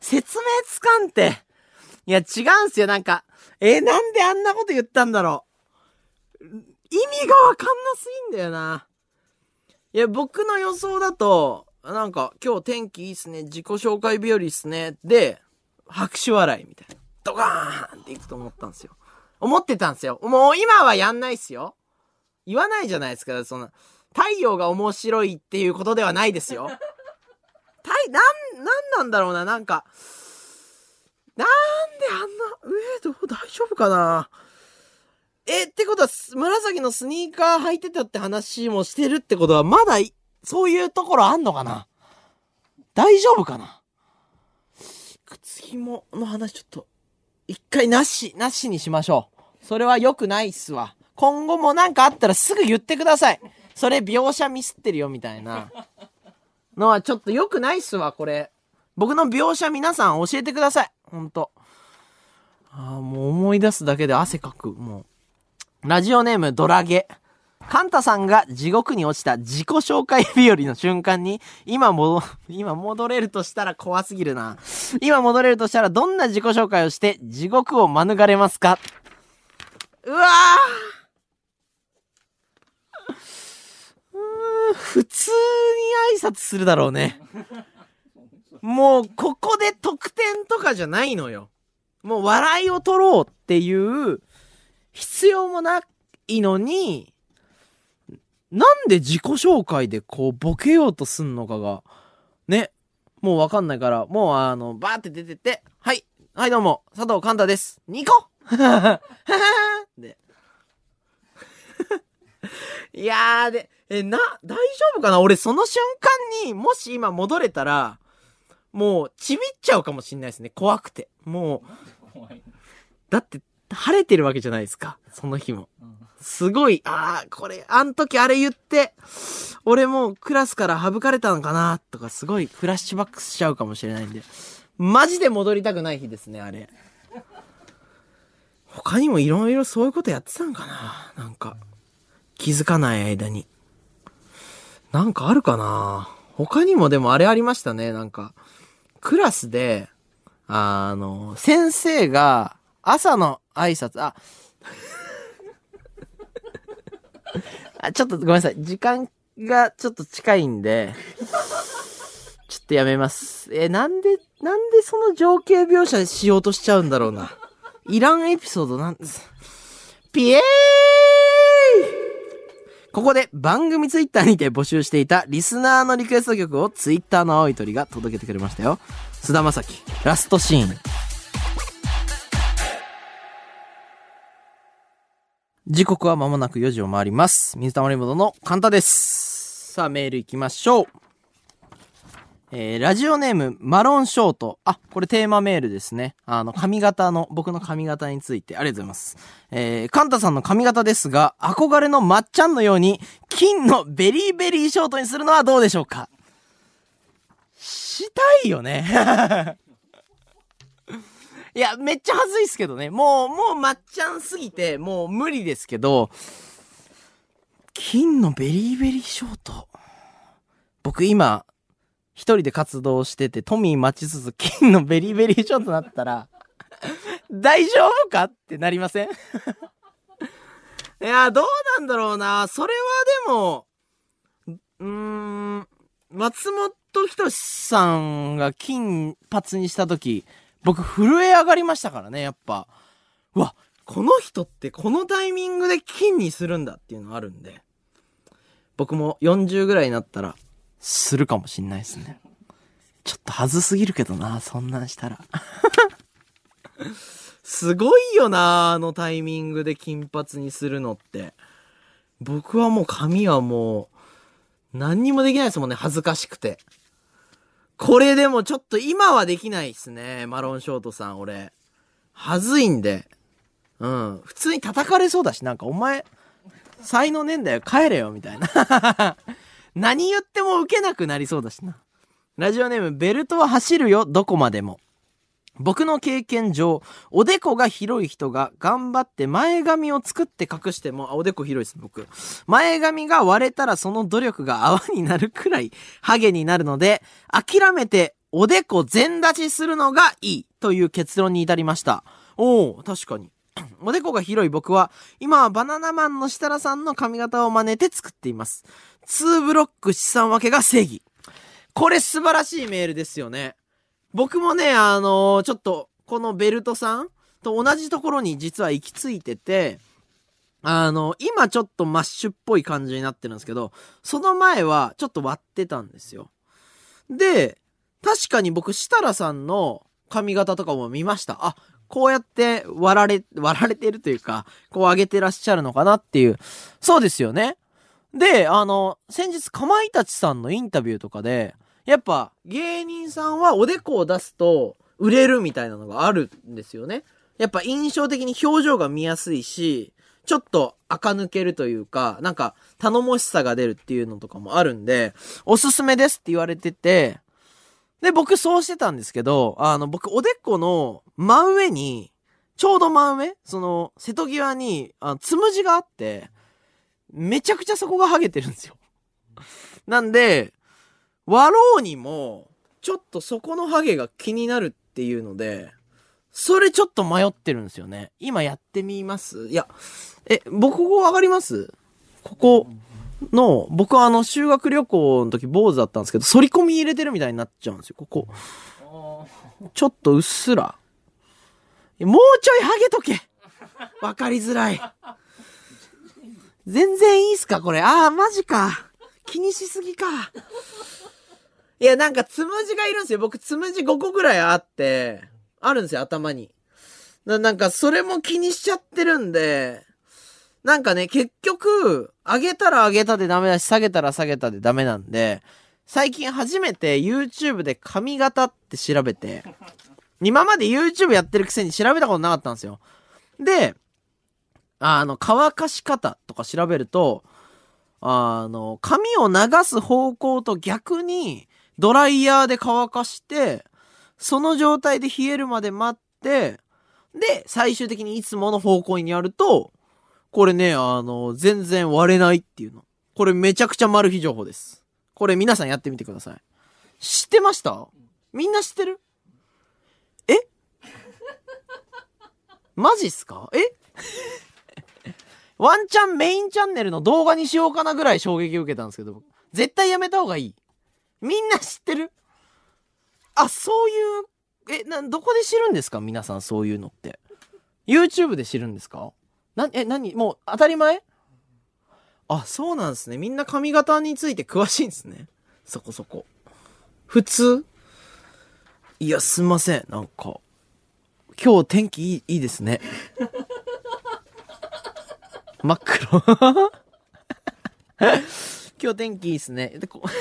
説明つかんて。いや、違うんすよ。なんか、えーなんであんなこと言ったんだろう。意味がわかんなすぎんだよな。いや、僕の予想だと、なんか、今日天気いいっすね。自己紹介日和っすね。で、拍手笑いみたいな。ドカーンっていくと思ったんですよ。思ってたんですよ。もう今はやんないっすよ。言わないじゃないですか。そんな、太陽が面白いっていうことではないですよ。太、なん、なんなんだろうな。なんか、なんであんな、えー、どう、大丈夫かなえ、ってことは、紫のスニーカー履いてたって話もしてるってことは、まだ、そういうところあんのかな大丈夫かな紐の話ちょっと、一回なし、なしにしましょう。それは良くないっすわ。今後もなんかあったらすぐ言ってください。それ描写ミスってるよみたいなのはちょっと良くないっすわ、これ。僕の描写皆さん教えてください。ほんと。ああ、もう思い出すだけで汗かく。もう。ラジオネームドラゲ。カンタさんが地獄に落ちた自己紹介日和の瞬間に、今も、今戻れるとしたら怖すぎるな。今戻れるとしたらどんな自己紹介をして地獄を免れますか？うわーうー普通に挨拶するだろうね。もう、ここで得点とかじゃないのよ。もう笑いを取ろうっていう必要もないのに、なんで自己紹介でこうボケようとすんのかが、ね、もうわかんないから、もうあの、バーって出てって、はい、はいどうも、佐藤寛太です。ニコ で。いやーで、え、な、大丈夫かな？俺その瞬間に、もし今戻れたら、もう、ちびっちゃうかもしんないですね。怖くて。もう、だって、晴れてるわけじゃないですか。その日も。すごい、ああ、これ、あん時あれ言って、俺もうクラスから省かれたのかなとか、すごいフラッシュバックしちゃうかもしれないんで。マジで戻りたくない日ですね、あれ。他にもいろいろそういうことやってたんかななんか、気づかない間に。なんかあるかな他にもでもあれありましたね、なんか。クラスで、あの、先生が朝の挨拶、あ、あ、ちょっとごめんなさい。時間がちょっと近いんで、ちょっとやめます。え、なんで、なんでその情景描写しようとしちゃうんだろうな。いらんエピソードなんです。ピエーイここで番組ツイッターにて募集していたリスナーのリクエスト曲をツイッターの青い鳥が届けてくれましたよ。菅田将暉、ラストシーン。時刻は間もなく4時を回ります。水溜りボンドのカンタです。さあ、メール行きましょう。えー、ラジオネーム、マロンショート。あ、これテーマメールですね。あの、髪型の、僕の髪型について、ありがとうございます。えー、カンタさんの髪型ですが、憧れのまっちゃんのように、金のベリーベリーショートにするのはどうでしょうか？したいよね。いや、めっちゃ恥ずいっすけどね。もう、もうまっちゃんすぎて、もう無理ですけど、金のベリーベリーショート。僕今、一人で活動してて、トミー待ちつつ、金のベリーベリーショートなったら、大丈夫かってなりません？いや、どうなんだろうな。それはでも、うーん、松本人志さんが金髪にした時、僕震え上がりましたからね、やっぱ。うわ、この人ってこのタイミングで金にするんだっていうのあるんで。僕も40ぐらいになったら、するかもしんないですね。ちょっと恥ずすぎるけどな、そんなんしたら。すごいよな、あのタイミングで金髪にするのって。僕はもう髪はもう、何にもできないですもんね、恥ずかしくて。これでもちょっと今はできないっすね、マロンショートさん、俺。はずいんで。うん。普通に叩かれそうだし、なんかお前、才能ねえんだよ、帰れよ、みたいな。何言っても受けなくなりそうだしな。ラジオネーム、ベルトは走るよ、どこまでも。僕の経験上、おでこが広い人が頑張って前髪を作って隠しても、あ、おでこ広いです、僕。前髪が割れたらその努力が泡になるくらいハゲになるので、諦めておでこ全立ちするのがいいという結論に至りました。おお確かに。おでこが広い僕は、今はバナナマンの設楽さんの髪型を真似て作っています。2ブロック資産分けが正義。これ素晴らしいメールですよね。僕もね、あのーちょっと、このベルトさんと同じところに実は行き着いてて、あの、今ちょっとマッシュっぽい感じになってるんですけど、その前はちょっと割ってたんですよ。で、確かに僕、設楽さんの髪型とかも見ました。あ、こうやって割られ、割られてるというか、こう上げてらっしゃるのかなっていう。そうですよね。で、あの、先日、かまいたちさんのインタビューとかで、やっぱ芸人さんはおでこを出すと売れるみたいなのがあるんですよね。やっぱ印象的に表情が見やすいし、ちょっと垢抜けるというか、なんか頼もしさが出るっていうのとかもあるんで、おすすめですって言われてて、で、僕そうしてたんですけど、あの、僕おでこの真上に、ちょうど真上その、瀬戸際に、あつむじがあって、めちゃくちゃそこがハゲてるんですよ。なんで、割ろうにも、ちょっとそこのハゲが気になるっていうので、それちょっと迷ってるんですよね。今やってみます？いや、え、僕ここわかります？ここの、僕はあの修学旅行の時坊主だったんですけど、反り込み入れてるみたいになっちゃうんですよ、ここ。ちょっとうっすら。もうちょいハゲとけわかりづらい。全然いいっすか？これ。あー、マジか。気にしすぎか。いや、なんか、つむじがいるんですよ。僕、つむじ5個ぐらいあって、あるんですよ、頭に。ななんか、それも気にしちゃってるんで、なんかね、結局、上げたら上げたでダメだし、下げたら下げたでダメなんで、最近初めて YouTube で髪型って調べて、今まで YouTube やってるくせに調べたことなかったんですよ。で、あの、乾かし方とか調べると、あの、髪を流す方向と逆にドライヤーで乾かして、その状態で冷えるまで待って、で、最終的にいつもの方向にやると、これね、あの、全然割れないっていうの。これめちゃくちゃマル秘情報です。これ皆さんやってみてください。知ってました？みんな知ってる？え？マジっすか？え？ワンチャンメインチャンネルの動画にしようかなぐらい衝撃を受けたんですけど、絶対やめた方がいい。みんな知ってる？あ、そういう、え、な、どこで知るんですか？皆さんそういうのって。YouTube で知るんですか？な、え、なにもう当たり前？あ、そうなんですね。みんな髪型について詳しいんですね。そこそこ。普通？いや、すんません。なんか。今日天気いい、いいですね。真っ黒。今日天気いいっすね。で、こ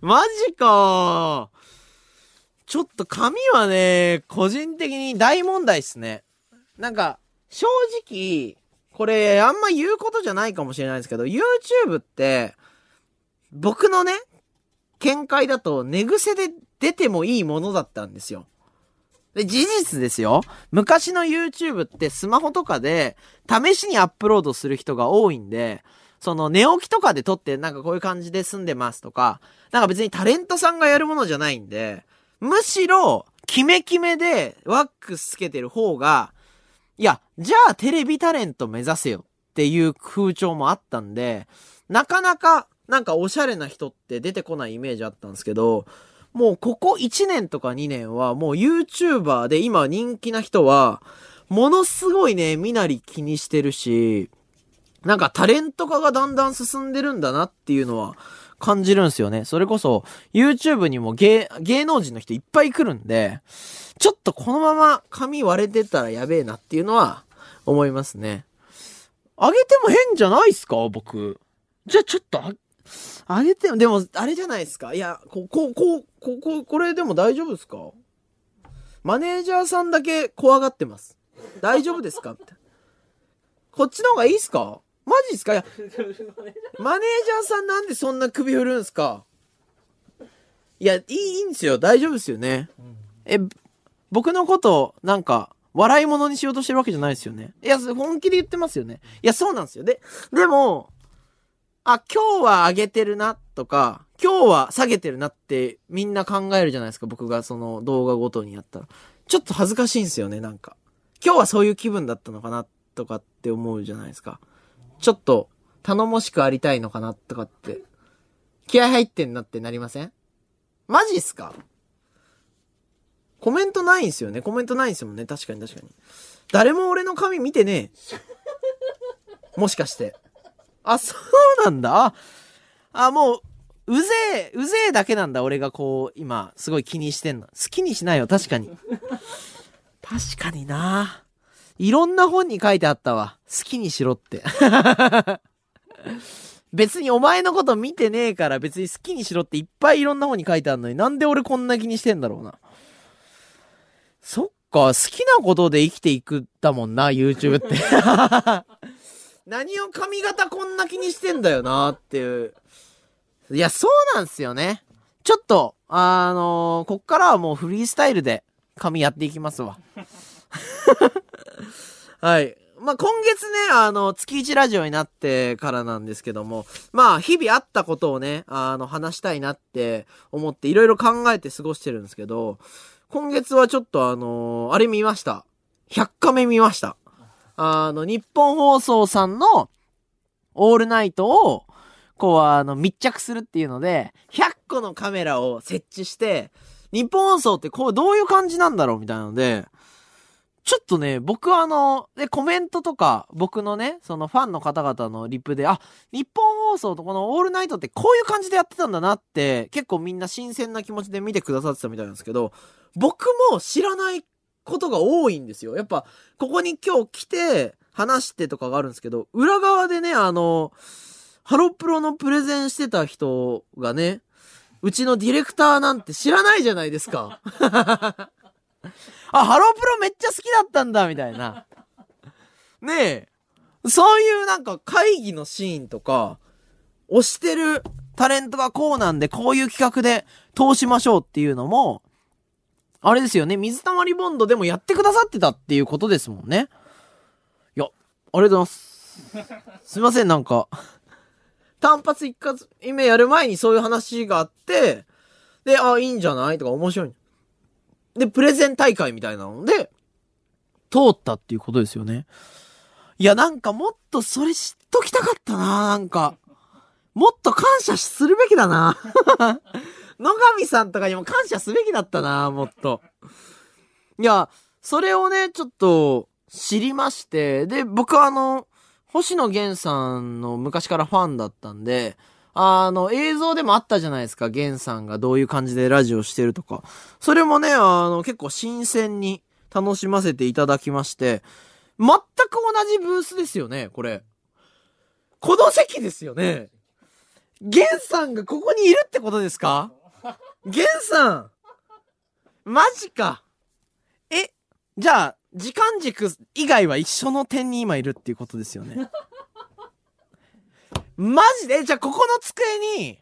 マジかちょっと髪はね、個人的に大問題っすね。なんか、正直、これ、あんま言うことじゃないかもしれないですけど、YouTube って、僕のね、見解だと寝癖で出てもいいものだったんですよ。で、事実ですよ。昔の YouTube ってスマホとかで試しにアップロードする人が多いんで、その寝起きとかで撮ってなんかこういう感じで住んでますとか、なんか別にタレントさんがやるものじゃないんで、むしろ、キメキメでワックスつけてる方が、いや、じゃあテレビタレント目指せよっていう風潮もあったんで、なかなかなんかおしゃれな人って出てこないイメージあったんですけど、もうここ1年とか2年はもう YouTuber で今人気な人は、ものすごいね、身なり気にしてるし、なんかタレント化がだんだん進んでるんだなっていうのは感じるんすよね。それこそ YouTube にも芸、芸能人の人いっぱい来るんで、ちょっとこのまま髪割れてたらやべえなっていうのは思いますね。あげても変じゃないっすか？僕。じゃあちょっとあ、あげて、でもあれじゃないですか？いや、こ、こ、こ、こ、こ、これでも大丈夫ですか？マネージャーさんだけ怖がってます。大丈夫ですか？って。こっちの方がいいっすか？マジっすか？いや、マネージャーさんなんでそんな首振るんすか？いや、いい、いいんですよ。大丈夫ですよね。え、僕のこと、なんか、笑い物にしようとしてるわけじゃないですよね。いや、本気で言ってますよね。いや、そうなんですよ。で、でも、あ、今日は上げてるな、とか、今日は下げてるなってみんな考えるじゃないですか。僕がその動画ごとにやったら。ちょっと恥ずかしいんですよね、なんか。今日はそういう気分だったのかな、とかって思うじゃないですか。ちょっと、頼もしくありたいのかな、とかって。気合入ってんなってなりません？マジっすか？コメントないんすよね。コメントないんすもんね。確かに確かに。誰も俺の髪見てねえ。もしかして。あ、そうなんだ。あ、あもう、うぜえ、うぜえだけなんだ。俺がこう、今、すごい気にしてんの。好きにしないよ。確かに。確かにな。いろんな本に書いてあったわ。好きにしろって。別にお前のこと見てねえから別に好きにしろっていっぱいいろんな本に書いてあるのになんで俺こんな気にしてんだろうな。そっか、好きなことで生きていくだもんな、YouTube って。何を髪型こんな気にしてんだよなっていう。いや、そうなんすよね。ちょっと、あのーこっからはもうフリースタイルで髪やっていきますわ。はい。まあ、今月ね、あの、月1ラジオになってからなんですけども、まあ、日々あったことをね、あの、話したいなって思って、いろいろ考えて過ごしてるんですけど、今月はちょっとあのあれ見ました。100カメ見ました。あの、日本放送さんの、オールナイトを、こう、あの、密着するっていうので、100個のカメラを設置して、日本放送ってこう、どういう感じなんだろうみたいなので、ちょっとね、僕はあの、で、コメントとか、僕のね、そのファンの方々のリプで、あ、日本放送とこのオールナイトってこういう感じでやってたんだなって、結構みんな新鮮な気持ちで見てくださってたみたいなんですけど、僕も知らないことが多いんですよ。やっぱ、ここに今日来て、話してとかがあるんですけど、裏側でね、あの、ハロプロのプレゼンしてた人がね、うちのディレクターなんて知らないじゃないですか。あ、ハロプロめっちゃ好きだったんだ、みたいな。ねえ。そういうなんか会議のシーンとか、推してるタレントがこうなんで、こういう企画で通しましょうっていうのも、あれですよね、水溜りボンドでもやってくださってたっていうことですもんね。いや、ありがとうございます。すいません、なんか。単発一発目やる前にそういう話があって、で、あ、いいんじゃない？とか面白い。で、プレゼン大会みたいなので、通ったっていうことですよね。いや、なんかもっとそれ知っときたかったななんか。もっと感謝するべきだな野上さんとかにも感謝すべきだったなもっと。いや、それをね、ちょっと知りまして、で、僕はあの、星野源さんの昔からファンだったんで、あの、映像でもあったじゃないですか、源さんがどういう感じでラジオしてるとか。それもね、あの、結構新鮮に楽しませていただきまして、全く同じブースですよね、これ。この席ですよね。源さんがここにいるってことですか？源さんマジか。え、じゃあ、時間軸以外は一緒の点に今いるっていうことですよね。マジ？でじゃあここの机に、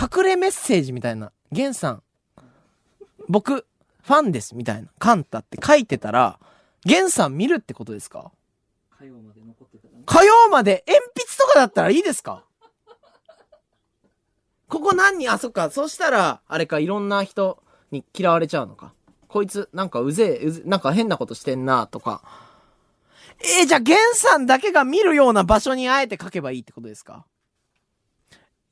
隠れメッセージみたいな。源さん、僕、ファンですみたいな。カンタって書いてたら、源さん見るってことですか？火曜まで残ってたら火曜まで鉛筆とかだったらいいですか？ここ何人？あ、そっか。そしたら、あれか、いろんな人に嫌われちゃうのか。こいつ、なんかうぜえ、うぜなんか変なことしてんな、とか。えー、じゃあ、ゲンさんだけが見るような場所にあえて書けばいいってことですか？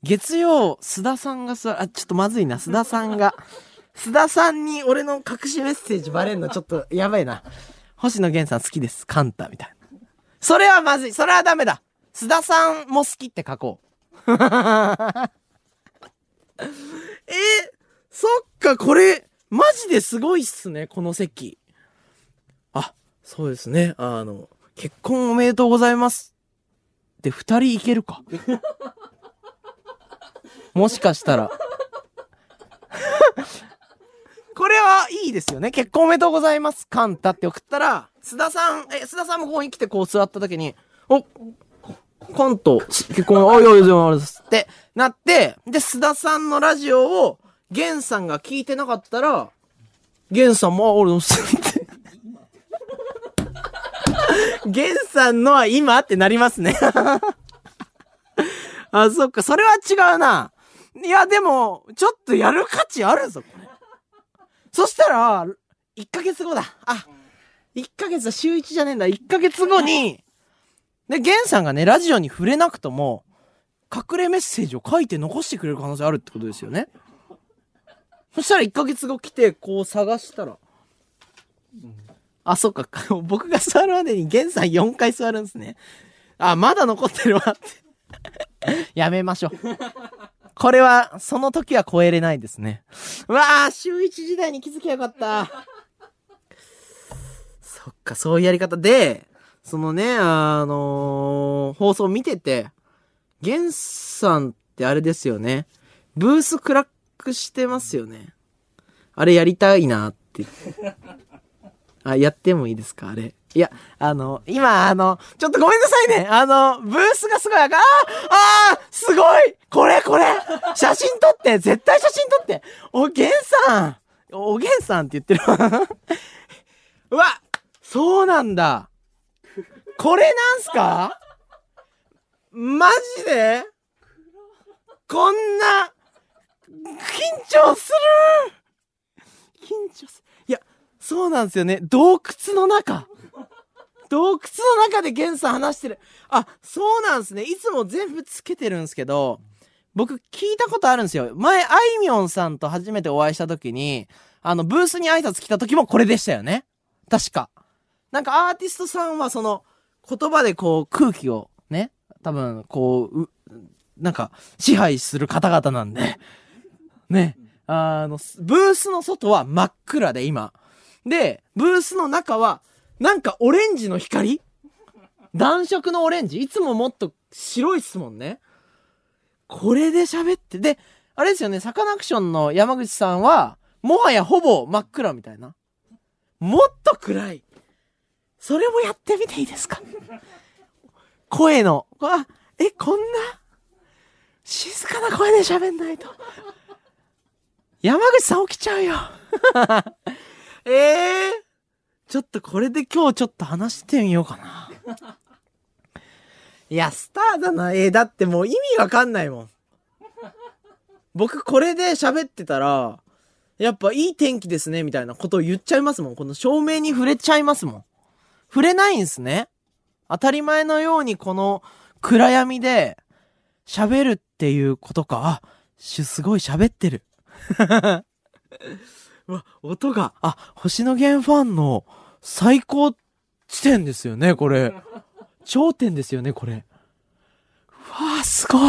月曜、須田さんが座、あ、ちょっとまずいな、須田さんが。須田さんに俺の隠しメッセージバレんのちょっとやばいな。星野源さん好きです。カンタ、みたいな。それはまずい。それはダメだ。須田さんも好きって書こう。えそっか、これ、マジですごいっすね、この席。あ、そうですね。あの、結婚おめでとうございます。で、二人いけるか。もしかしたら。これはいいですよね。結婚おめでとうございます。カンタって送ったら、須田さん、え、須田さんもここに来てこう座った時に、お、コント、結婚、あ、いやいやいや、ってなって、で、須田さんのラジオを、ゲンさんが聞いてなかったら、ゲンさんも、あ、俺のすって。ゲンさんのは今ってなりますね。あ、そっか、それは違うな。いや、でも、ちょっとやる価値あるぞ、これ。そしたら、1ヶ月後だ。あ、1ヶ月だ、週1じゃねえんだ。1ヶ月後に、で、ゲンさんがね、ラジオに触れなくとも、隠れメッセージを書いて残してくれる可能性あるってことですよね。そしたら1ヶ月後来て、こう探したら。あ、そっか。僕が座るまでにゲンさん4回座るんですね。あ、まだ残ってるわって。やめましょう。これは、その時は超えれないですね。うわあ週1時代に気づきゃよかった。そっか、そういうやり方で、そのね、あのー放送見てて、ゲンさんってあれですよね。ブース暗くしてますよね。あれやりたいなって。あ、やってもいいですか？あれ。いや、あの、今、あの、ちょっとごめんなさいね。あの、ブースがすごい赤、あーあーすごいこれこれ写真撮って絶対写真撮っておげんさんおげんさんって言ってるわ。うわそうなんだこれなんすか？マジで？こんな、緊張する？緊張する。いや、そうなんですよね。洞窟の中。洞窟の中でゲンさん話してる。あ、そうなんですね。いつも全部つけてるんですけど、僕聞いたことあるんですよ。前、あいみょんさんと初めてお会いした時に、あの、ブースに挨拶来た時もこれでしたよね。確か。なんかアーティストさんはその言葉でこう空気をね、多分こう、うなんか支配する方々なんで、ね、あの、ブースの外は真っ暗で今。で、ブースの中はなんかオレンジの光？暖色のオレンジ？いつももっと白いっすもんね。これで喋って、で、あれですよね、サカナクションの山口さんは、もはやほぼ真っ暗みたいな。もっと暗い。それもやってみていいですか？声の、あ、え、こんな、静かな声で喋んないと。山口さん起きちゃうよ。ええちょっとこれで今日ちょっと話してみようかな。いや、スターだな。えーだってもう意味わかんないもん。僕これで喋ってたら、やっぱいい天気ですね、みたいなことを言っちゃいますもん。この照明に触れちゃいますもん。触れないんすね。当たり前のようにこの暗闇で喋るっていうことか。あ、しすごい喋ってる。う わ、音が、あ、星野源ファンの最高地点ですよね、これ。頂点ですよね、これ。うわー、すごい。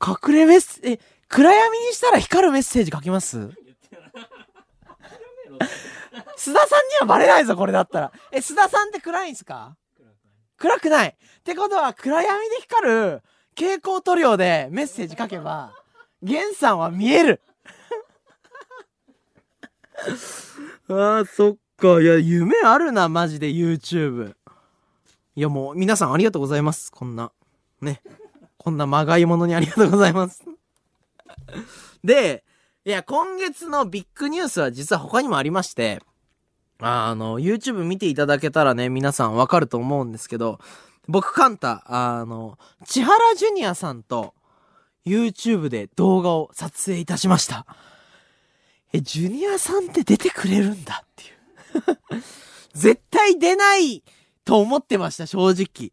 隠れメッセ、え、暗闇にしたら光るメッセージ書きます？須田さんにはバレないぞ、これだったら。え、須田さんって暗いんすか？暗くない。ってことは、暗闇で光る蛍光塗料でメッセージ書けば、源さんは見える。ああ、そっか。いや、夢あるな、マジで YouTube。いや、もう、皆さんありがとうございます。こんな、ね。こんなまがいものにありがとうございます。で、いや、今月のビッグニュースは実は他にもありまして、あの、YouTube 見ていただけたらね、皆さんわかると思うんですけど、僕、カンタ、あの、千原ジュニアさんと YouTube で動画を撮影いたしました。え、ジュニアさんって出てくれるんだっていう。絶対出ないと思ってました、正直。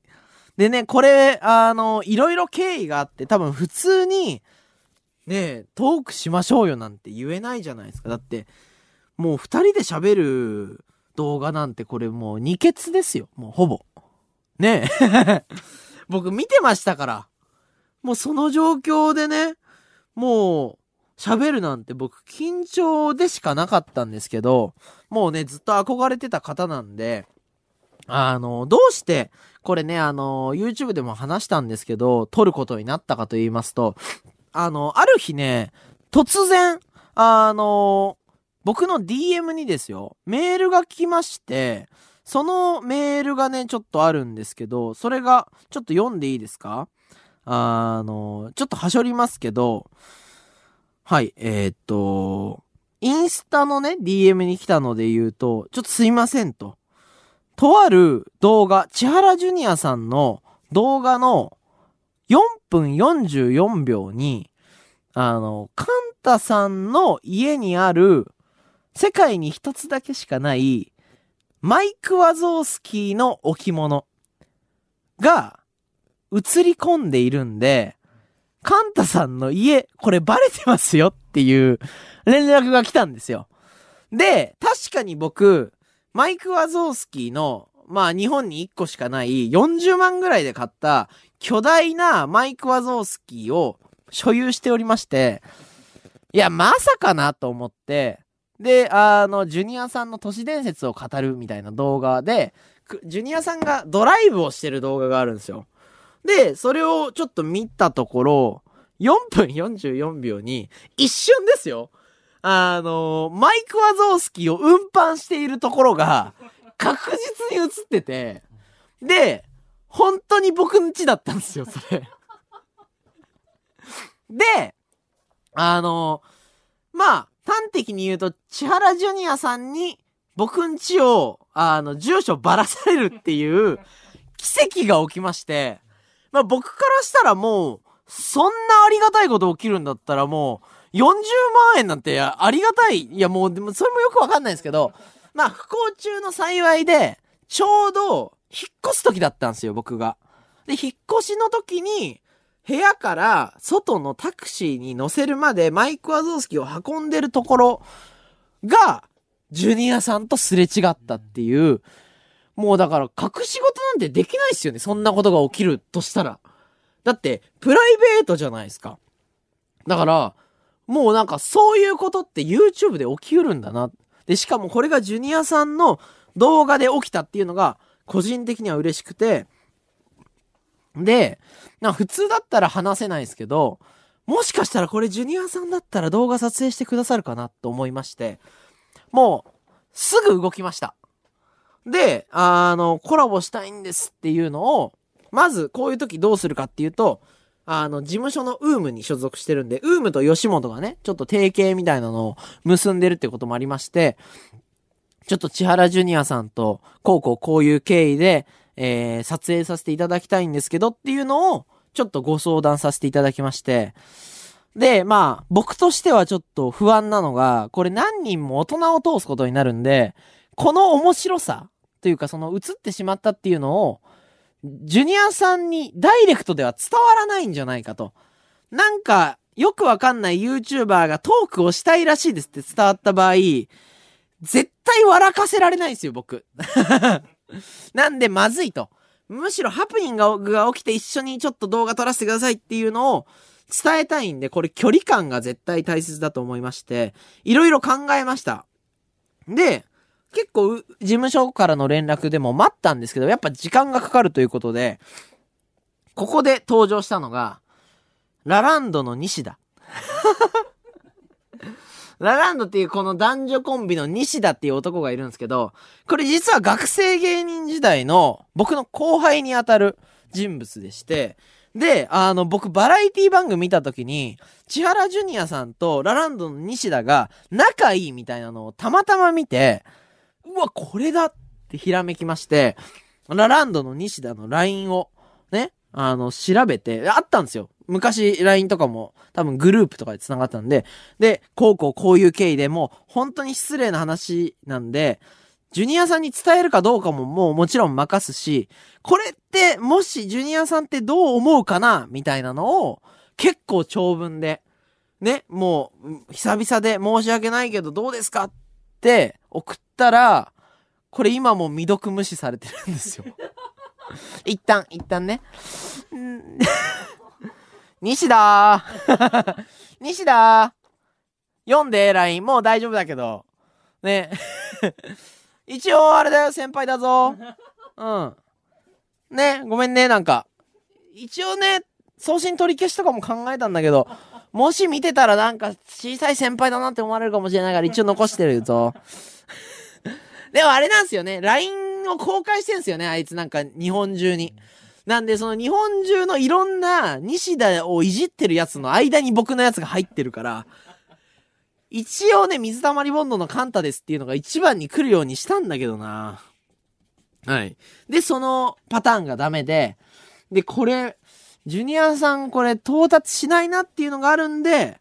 でね、これ、あの、いろいろ経緯があって、多分普通に、ねトークしましょうよなんて言えないじゃないですか。だって、もう二人で喋る動画なんてこれもう二欠ですよ。もうほぼ。ねえ。僕見てましたから。もうその状況でね、もう喋るなんて僕緊張でしかなかったんですけど、もうね、ずっと憧れてた方なんで、あの、どうして、これね、あの、YouTube でも話したんですけど、撮ることになったかと言いますと、あの、ある日ね、突然、あの、僕の DM にですよ、メールが来まして、そのメールがね、ちょっとあるんですけど、それが、ちょっと読んでいいですか？あの、ちょっとはしょりますけど、はい、えーっと、インスタのね、DM に来たので言うと、ちょっとすいませんと。とある動画、千原ジュニアさんの動画の4分44秒に、あの、カンタさんの家にある世界に一つだけしかないマイク・ワゾースキーの置物が映り込んでいるんで、カンタさんの家、これバレてますよっていう連絡が来たんですよ。で、確かに僕、マイク・ワゾースキーの、まあ日本に1個しかない40万ぐらいで買った巨大なマイク・ワゾースキーを所有しておりまして、いや、まさかなと思って、で、あの、ジュニアさんの都市伝説を語るみたいな動画で、ジュニアさんがドライブをしてる動画があるんですよ。で、それをちょっと見たところ、4分44秒に、一瞬ですよ。あの、マイク・ワゾースキーを運搬しているところが、確実に映ってて、で、本当に僕ん家だったんですよ、それ。で、あの、まあ、端的に言うと、千原ジュニアさんに、僕ん家を、あの、住所ばらされるっていう、奇跡が起きまして、まあ僕からしたらもう、そんなありがたいこと起きるんだったらもう、40万円なんてありがたい。いやもう、でもそれもよくわかんないですけど、まあ不幸中の幸いで、ちょうど、引っ越す時だったんですよ、僕が。で、引っ越しの時に、部屋から外のタクシーに乗せるまでマイク・ワゾースキーを運んでるところが、ジュニアさんとすれ違ったっていう、もうだから隠し事なんてできないっすよね。そんなことが起きるとしたら。だって、プライベートじゃないですか。だから、もうなんかそういうことって YouTube で起きうるんだな。で、しかもこれがジュニアさんの動画で起きたっていうのが、個人的には嬉しくて、で、なんか普通だったら話せないですけど、もしかしたらこれジュニアさんだったら動画撮影してくださるかなと思いまして、もう、すぐ動きました。で、あの、コラボしたいんですっていうのを、まずこういう時どうするかっていうと、あの、事務所のウームに所属してるんで、ウームと吉本がね、ちょっと提携みたいなのを結んでるってこともありまして、ちょっと千原ジュニアさんと、こうこうこういう経緯で、えー、撮影させていただきたいんですけどっていうのを、ちょっとご相談させていただきまして、で、まあ、僕としてはちょっと不安なのが、これ何人も大人を通すことになるんで、この面白さというかその映ってしまったっていうのを、ジュニアさんにダイレクトでは伝わらないんじゃないかと。なんか、よくわかんない YouTuber がトークをしたいらしいですって伝わった場合、絶対笑かせられないんですよ、僕。なんで、まずいと。むしろハプニングが起きて一緒にちょっと動画撮らせてくださいっていうのを伝えたいんで、これ距離感が絶対大切だと思いまして、いろいろ考えました。で、結構、事務所からの連絡でも待ったんですけど、やっぱ時間がかかるということで、ここで登場したのが、ラランドの西田。ラランドっていうこの男女コンビの西田っていう男がいるんですけど、これ実は学生芸人時代の僕の後輩にあたる人物でして、で、あの、僕バラエティ番組見た時に、千原ジュニアさんとラランドの西田が仲いいみたいなのをたまたま見て、うわ、これだってひらめきまして、ラランドの西田の LINE をね、あの、調べて、あったんですよ。昔 LINE とかも多分グループとかで繋がったんで、で、こうこうこういう経緯でもう本当に失礼な話なんで、ジュニアさんに伝えるかどうかももうもちろん任すし、これってもしジュニアさんってどう思うかな？みたいなのを結構長文で、ね、もう久々で申し訳ないけどどうですか？って送ったら、これ今も未読無視されてるんですよ。一旦、一旦ね。西田 西田読んで、LINE。もう大丈夫だけど。ね。一応、あれだよ、先輩だぞ。うん。ね、ごめんね、なんか。一応ね、送信取り消しとかも考えたんだけど、もし見てたらなんか小さい先輩だなって思われるかもしれないから一応残してるぞ。でもあれなんですよね。LINE を公開してんすよね、あいつなんか日本中に。なんでその日本中のいろんな西田をいじってるやつの間に僕のやつが入ってるから、一応ね、水溜りボンドのカンタですっていうのが一番に来るようにしたんだけどな。はい。で、そのパターンがダメで、で、これ、ジュニアさんこれ到達しないなっていうのがあるんで、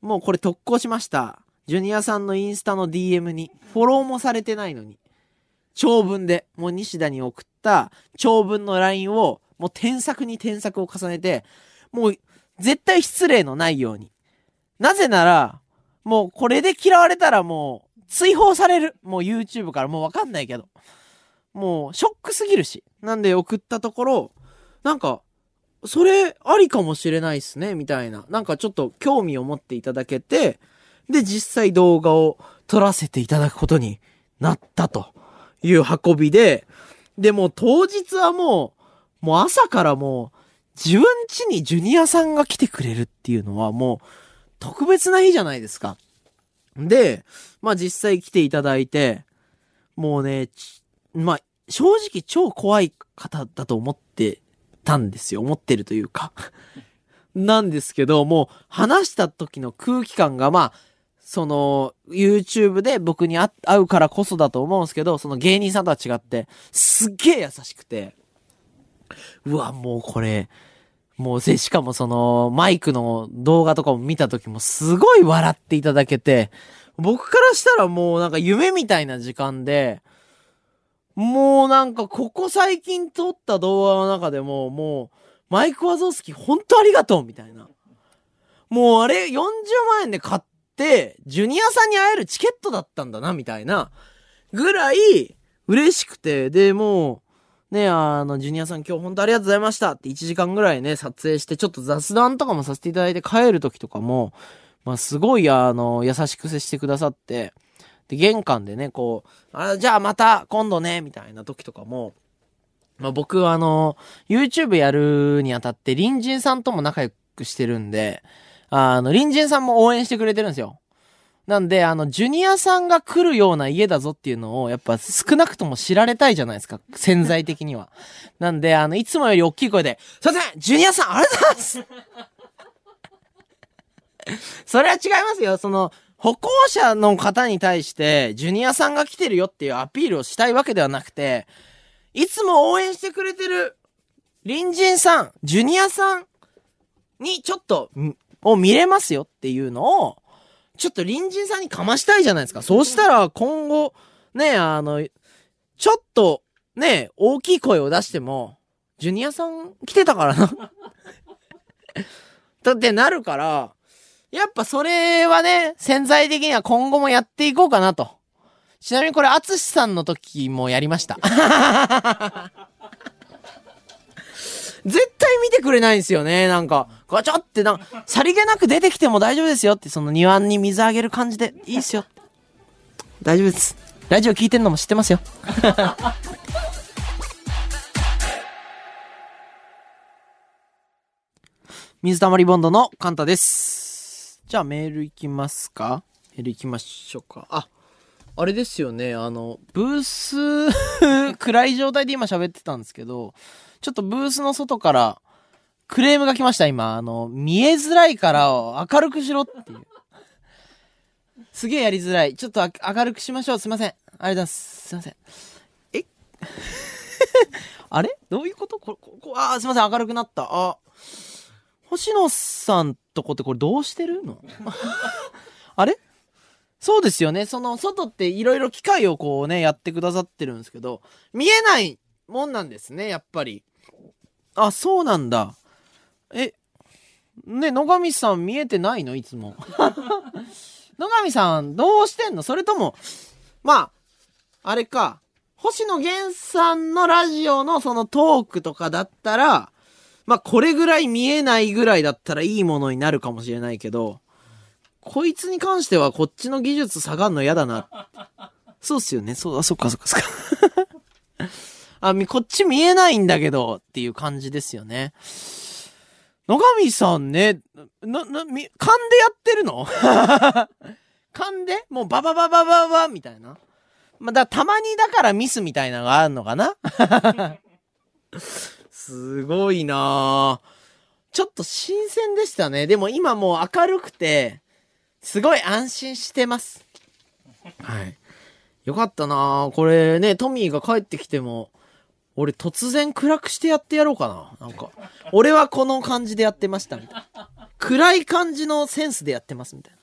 もうこれ特攻しました。ジュニアさんのインスタの DM に、フォローもされてないのに、長文で、もう西田に送った長文の LINE を、もう添削に添削を重ねて、もう絶対失礼のないように。なぜなら、もうこれで嫌われたらもう追放される。もう YouTube からもうわかんないけど。もうショックすぎるし。なんで送ったところ、なんか、それありかもしれないっすね、みたいな。なんかちょっと興味を持っていただけて、で、実際動画を撮らせていただくことになったという運びで、で、も当日はもう、もう朝からもう、自分家にジュニアさんが来てくれるっていうのはもう、特別な日じゃないですか。で、まあ実際来ていただいて、もうね、まあ正直超怖い方だと思ってたんですよ。思ってるというか。なんですけど、もう話した時の空気感がまあ、その、YouTube で僕に会会うからこそだと思うんですけど、その芸人さんとは違って、すっげえ優しくて、うわ、もうこれ、もうせ、しかもその、マイクの動画とかも見た時もすごい笑っていただけて、僕からしたらもうなんか夢みたいな時間で、もうなんかここ最近撮った動画の中でも、もう、マイク・ワゾースキ本当ありがとうみたいな。もうあれ40万円で買って、ジュニアさんに会えるチケットだったんだな、みたいな。ぐらい、嬉しくて、で、もう、ね、あの、ジュニアさん今日本当ありがとうございましたって1時間ぐらいね、撮影して、ちょっと雑談とかもさせていただいて帰る時とかも、まあ、すごい、あの、優しく接してくださって、で、玄関でね、こう、あ、じゃあまた今度ね、みたいな時とかも、まあ、僕、あの、YouTube やるにあたって、隣人さんとも仲良くしてるんで、あの、隣人さんも応援してくれてるんですよ。なんで、あの、ジュニアさんが来るような家だぞっていうのを、やっぱ少なくとも知られたいじゃないですか。潜在的には。なんで、あの、いつもより大きい声で、すいませんジュニアさんありがとうございます それは違いますよ。その、歩行者の方に対して、ジュニアさんが来てるよっていうアピールをしたいわけではなくて、いつも応援してくれてる、隣人さん、ジュニアさんにちょっと、を見れますよっていうのを、ちょっと隣人さんにかましたいじゃないですか。そうしたら今後、ね、あの、ちょっと、ね、大きい声を出しても、ジュニアさん来てたからな。だ ってなるから、やっぱそれはね、潜在的には今後もやっていこうかなと。ちなみにこれ、アツシさんの時もやりました。絶対見てくれないんですよね。なんか、ガチャってなんか、さりげなく出てきても大丈夫ですよって、その庭に水あげる感じでいいっすよ。大丈夫です。ラジオ聞いてんのも知ってますよ。水溜りボンドのカンタです。じゃあメールいきますか？メールいきましょうか。あ、あれですよね。あの、ブース、暗い状態で今喋ってたんですけど、ちょっとブースの外からクレームが来ました、今。あの、見えづらいから明るくしろっていう。すげえやりづらい。ちょっと明るくしましょう。すいません。ありがとうございます。すいません。え？あれ？どういうこと？こここあー、すいません。明るくなった。あ、星野さんとこってこれどうしてる？の？あれ？そうですよね。その、外っていろいろ機械をこうね、やってくださってるんですけど、見えないもんなんですね、やっぱり。あ、そうなんだ。え、ね、野上さん見えてないの？いつも。野上さん、どうしてんの？それとも、まあ、あれか、星野源さんのラジオのそのトークとかだったら、まあ、これぐらい見えないぐらいだったらいいものになるかもしれないけど、こいつに関してはこっちの技術下がんの嫌だな。そうっすよね。そう、あ、そっかそっかそっか。あ、み、こっち見えないんだけど、っていう感じですよね。野上さんね、な、な、み、勘でやってるの？勘で？もうババババババみたいな。ま、だ、たまにだからミスみたいなのがあるのかな？すごいなちょっと新鮮でしたね。でも今もう明るくて、すごい安心してます。はい。よかったなこれね、トミーが帰ってきても、俺突然暗くしてやってやろうかな。なんか、俺はこの感じでやってましたみたいな。暗い感じのセンスでやってますみたいな。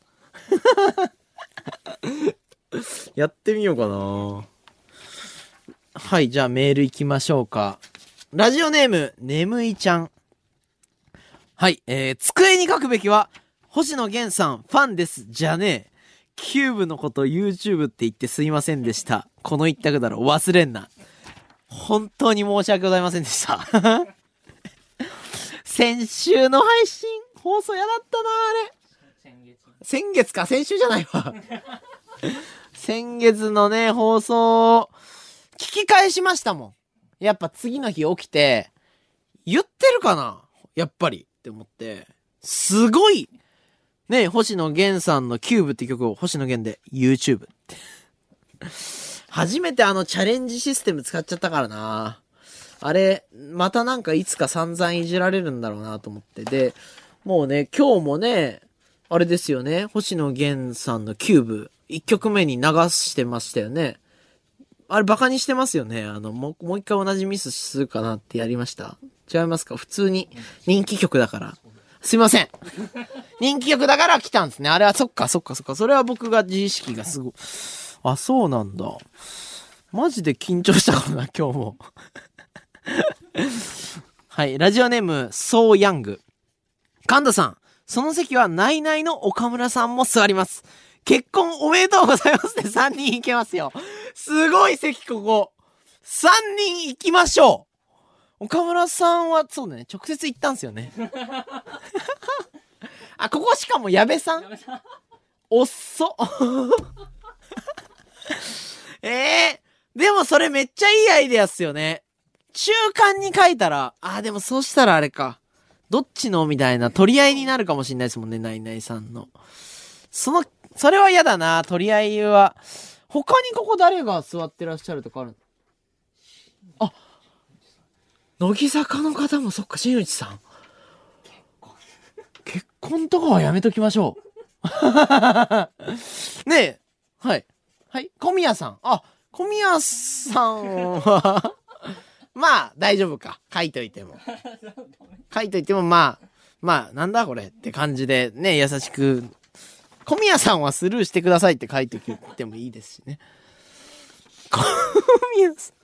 やってみようかなはい、じゃあメール行きましょうか。ラジオネーム、眠いちゃん。はい、えー、机に書くべきは、星野源さん、ファンです、じゃねえ。キューブのこと YouTube って言ってすいませんでした。この一択だろ、忘れんな。本当に申し訳ございませんでした。先週の配信、放送やだったな、あれ。先月か、先週じゃないわ。先月のね、放送、聞き返しましたもん。やっぱ次の日起きて、言ってるかなやっぱり。って思って、すごいね、星野源さんのキューブって曲を星野源で YouTube って。初めてあのチャレンジシステム使っちゃったからな。あれ、またなんかいつか散々いじられるんだろうなと思って。で、もうね、今日もね、あれですよね、星野源さんのキューブ、1曲目に流してましたよね。あれバカにしてますよね。あの、もう、もう一回同じミスするかなってやりました。違いますか？普通に人気曲だから。すいません。人気曲だから来たんですね。あれはそっかそっかそっか。それは僕が自意識がすごい。あ、そうなんだ。マジで緊張したかな、今日も。はい。ラジオネーム、ソーヤング。神田さん、その席はナイナイの岡村さんも座ります。結婚おめでとうございますね。3人いけますよ。すごい席ここ。3人行きましょう。岡村さんは、そうだね、直接行ったんすよね。あ、ここしかも矢部さんおっそ。ええでもそれめっちゃいいアイデアっすよね。中間に書いたら、あ、でもそうしたらあれか。どっちのみたいな取り合いになるかもしんないですもんね、ナイナイさんの。その、それは嫌だな、取り合いは。他にここ誰が座ってらっしゃるとかあるあ、乃木坂の方もそっか、新内さん。結婚とかはやめときましょう。ねえ、はい。はい、小宮さん。あ、小宮さんは、まあ、大丈夫か。書いといても。書いといても、まあ、まあ、なんだこれって感じで、ね、優しく。小宮さんはスルーしてくださいって書いといてもいいですしね。小宮さん。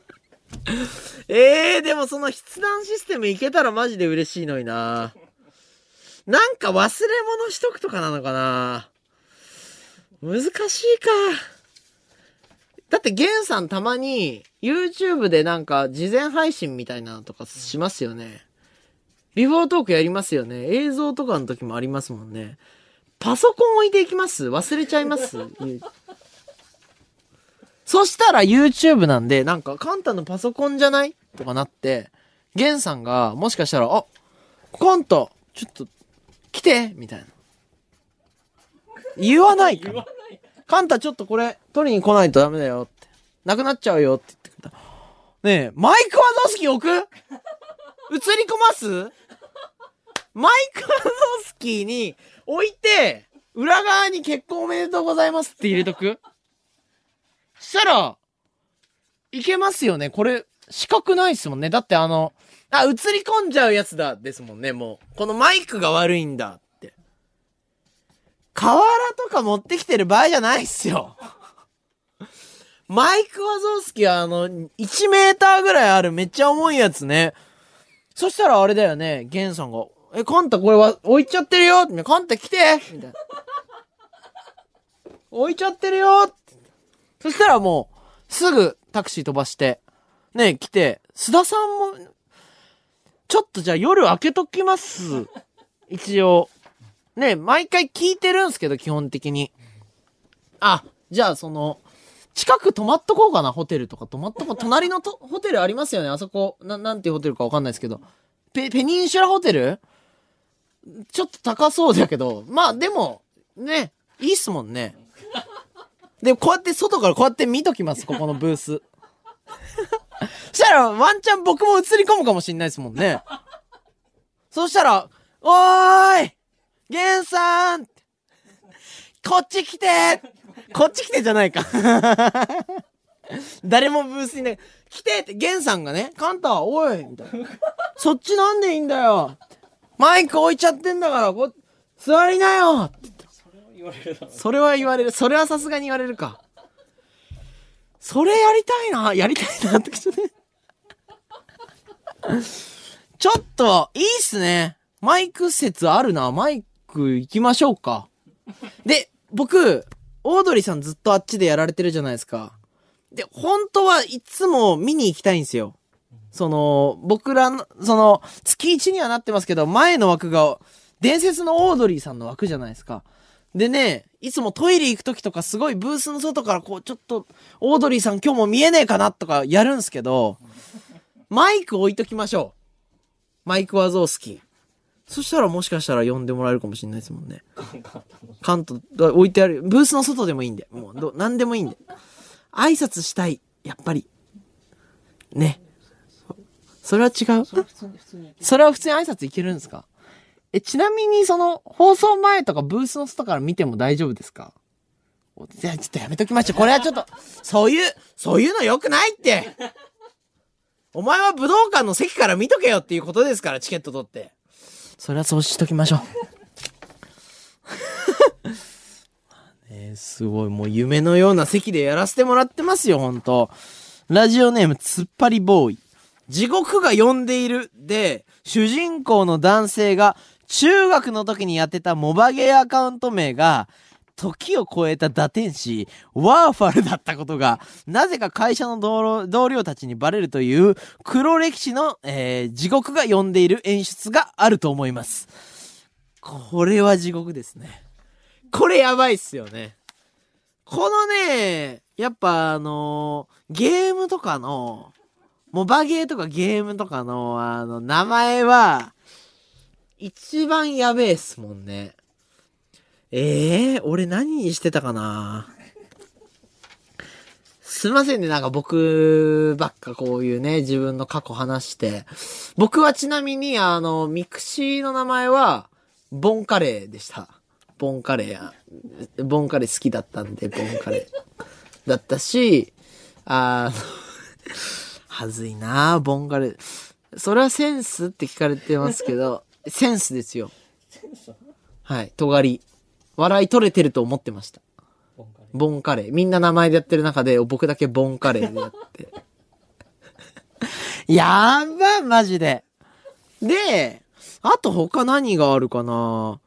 ええー、でもその筆談システムいけたらマジで嬉しいのにな。なんか忘れ物しとくとかなのかな。難しいか。だって、ゲンさんたまに YouTube でなんか事前配信みたいなのとかしますよね。ビフォートークやりますよね。映像とかの時もありますもんね。パソコン置いていきます？忘れちゃいます？そしたら YouTube なんで、なんか、カンタのパソコンじゃない？とかなって、ゲンさんが、もしかしたら、あ、カンタ、ちょっと、来て？みたいな。言わないか。カンタちょっとこれ、取りに来ないとダメだよって。なくなっちゃうよって言ってくれた。ねえ、マイクワゾースキー置く？映り込ます？マイクワゾースキーに置いて、裏側に結婚おめでとうございますって入れとく？したら、いけますよね。これ、四角ないっすもんね。だってあの、あ、映り込んじゃうやつだ、ですもんね、もう。このマイクが悪いんだ。瓦とか持ってきてる場合じゃないっすよ。マイク・ワゾースキはあの、1メーターぐらいあるめっちゃ重いやつね。そしたらあれだよね、ゲンさんが、え、カンタこれは置いちゃってるよってカンタ来てみたいな。置いちゃってるよってそしたらもう、すぐタクシー飛ばして、ね、来て、須田さんも、ちょっとじゃあ夜開けときます。一応。ね、毎回聞いてるんすけど、基本的に。あ、じゃあその、近く泊まっとこうかな、ホテルとか泊まっとこう。隣のと ホテルありますよね、あそこ。な、なんていうホテルかわかんないですけど。ペ、ペニンシュラホテル？ちょっと高そうだけど、まあでも、ね、いいっすもんね。で、こうやって外からこうやって見ときます、ここのブース。そしたら、ワンチャン僕も映り込むかもしんないですもんね。そしたら、おーいゲンさんこっち来てこっち来てじゃないか。誰もブースにね、来てって、ゲンさんがね、カンタ、おいみたいな。そっちなんでいいんだよマイク置いちゃってんだから、こ、座りなよって言われるだろうそれは言われる。それはさすがに言われるか。それやりたいな。やりたいなってちょっとね。ちょっと、いいっすね。マイク説あるな。マイク行きましょうか。で、僕、オードリーさんずっとあっちでやられてるじゃないですか。で、本当はいつも見に行きたいんですよ。その、僕らの、その、月1にはなってますけど、前の枠が、伝説のオードリーさんの枠じゃないですか。でね、いつもトイレ行くときとかすごいブースの外からこうちょっと、オードリーさん今日も見えねえかなとかやるんすけど、マイク置いときましょう。マイクワゾースキー。そしたらもしかしたら呼んでもらえるかもしれないですもんね。カント、だ置いてある。ブースの外でもいいんで。もう、ど、なんでもいいんで。挨拶したい。やっぱり。ね。それは違う？それは普通に挨拶いけるんですか？え、ちなみにその、放送前とかブースの外から見ても大丈夫ですか？おじゃあちょっとやめときましょう。これはちょっと、そういう、そういうの良くないってお前は武道館の席から見とけよっていうことですから、チケット取って。それはそうしときましょう。ねすごい、もう夢のような席でやらせてもらってますよ、ほんと。ラジオネーム、つっぱりボーイ。地獄が呼んでいるで、主人公の男性が中学の時にやってたモバゲーアカウント名が、時を超えた打天使、ワーファルだったことが、なぜか会社の同僚たちにバレるという黒歴史の、えー地獄が呼んでいる演出があると思います。これは地獄ですね。これやばいっすよね。このね、やっぱあのーゲームとかの、モバゲーとかゲームとかの、あの、名前は、一番やべえっすもんね。ええー、俺何にしてたかな？すいませんね、なんか僕ばっかこういうね、自分の過去話して。僕はちなみに、あの、 mixi の名前は、ボンカレーでした。ボンカレーや。ボンカレー好きだったんで、ボンカレー。だったし、あの、はずいなボンカレー。それはセンスって聞かれてますけど、センスですよ。はい、尖り。笑い取れてると思ってました。ボンカレボンカレー。みんな名前でやってる中で、僕だけボンカレーでやって。やばマジで。で、あと他何があるかな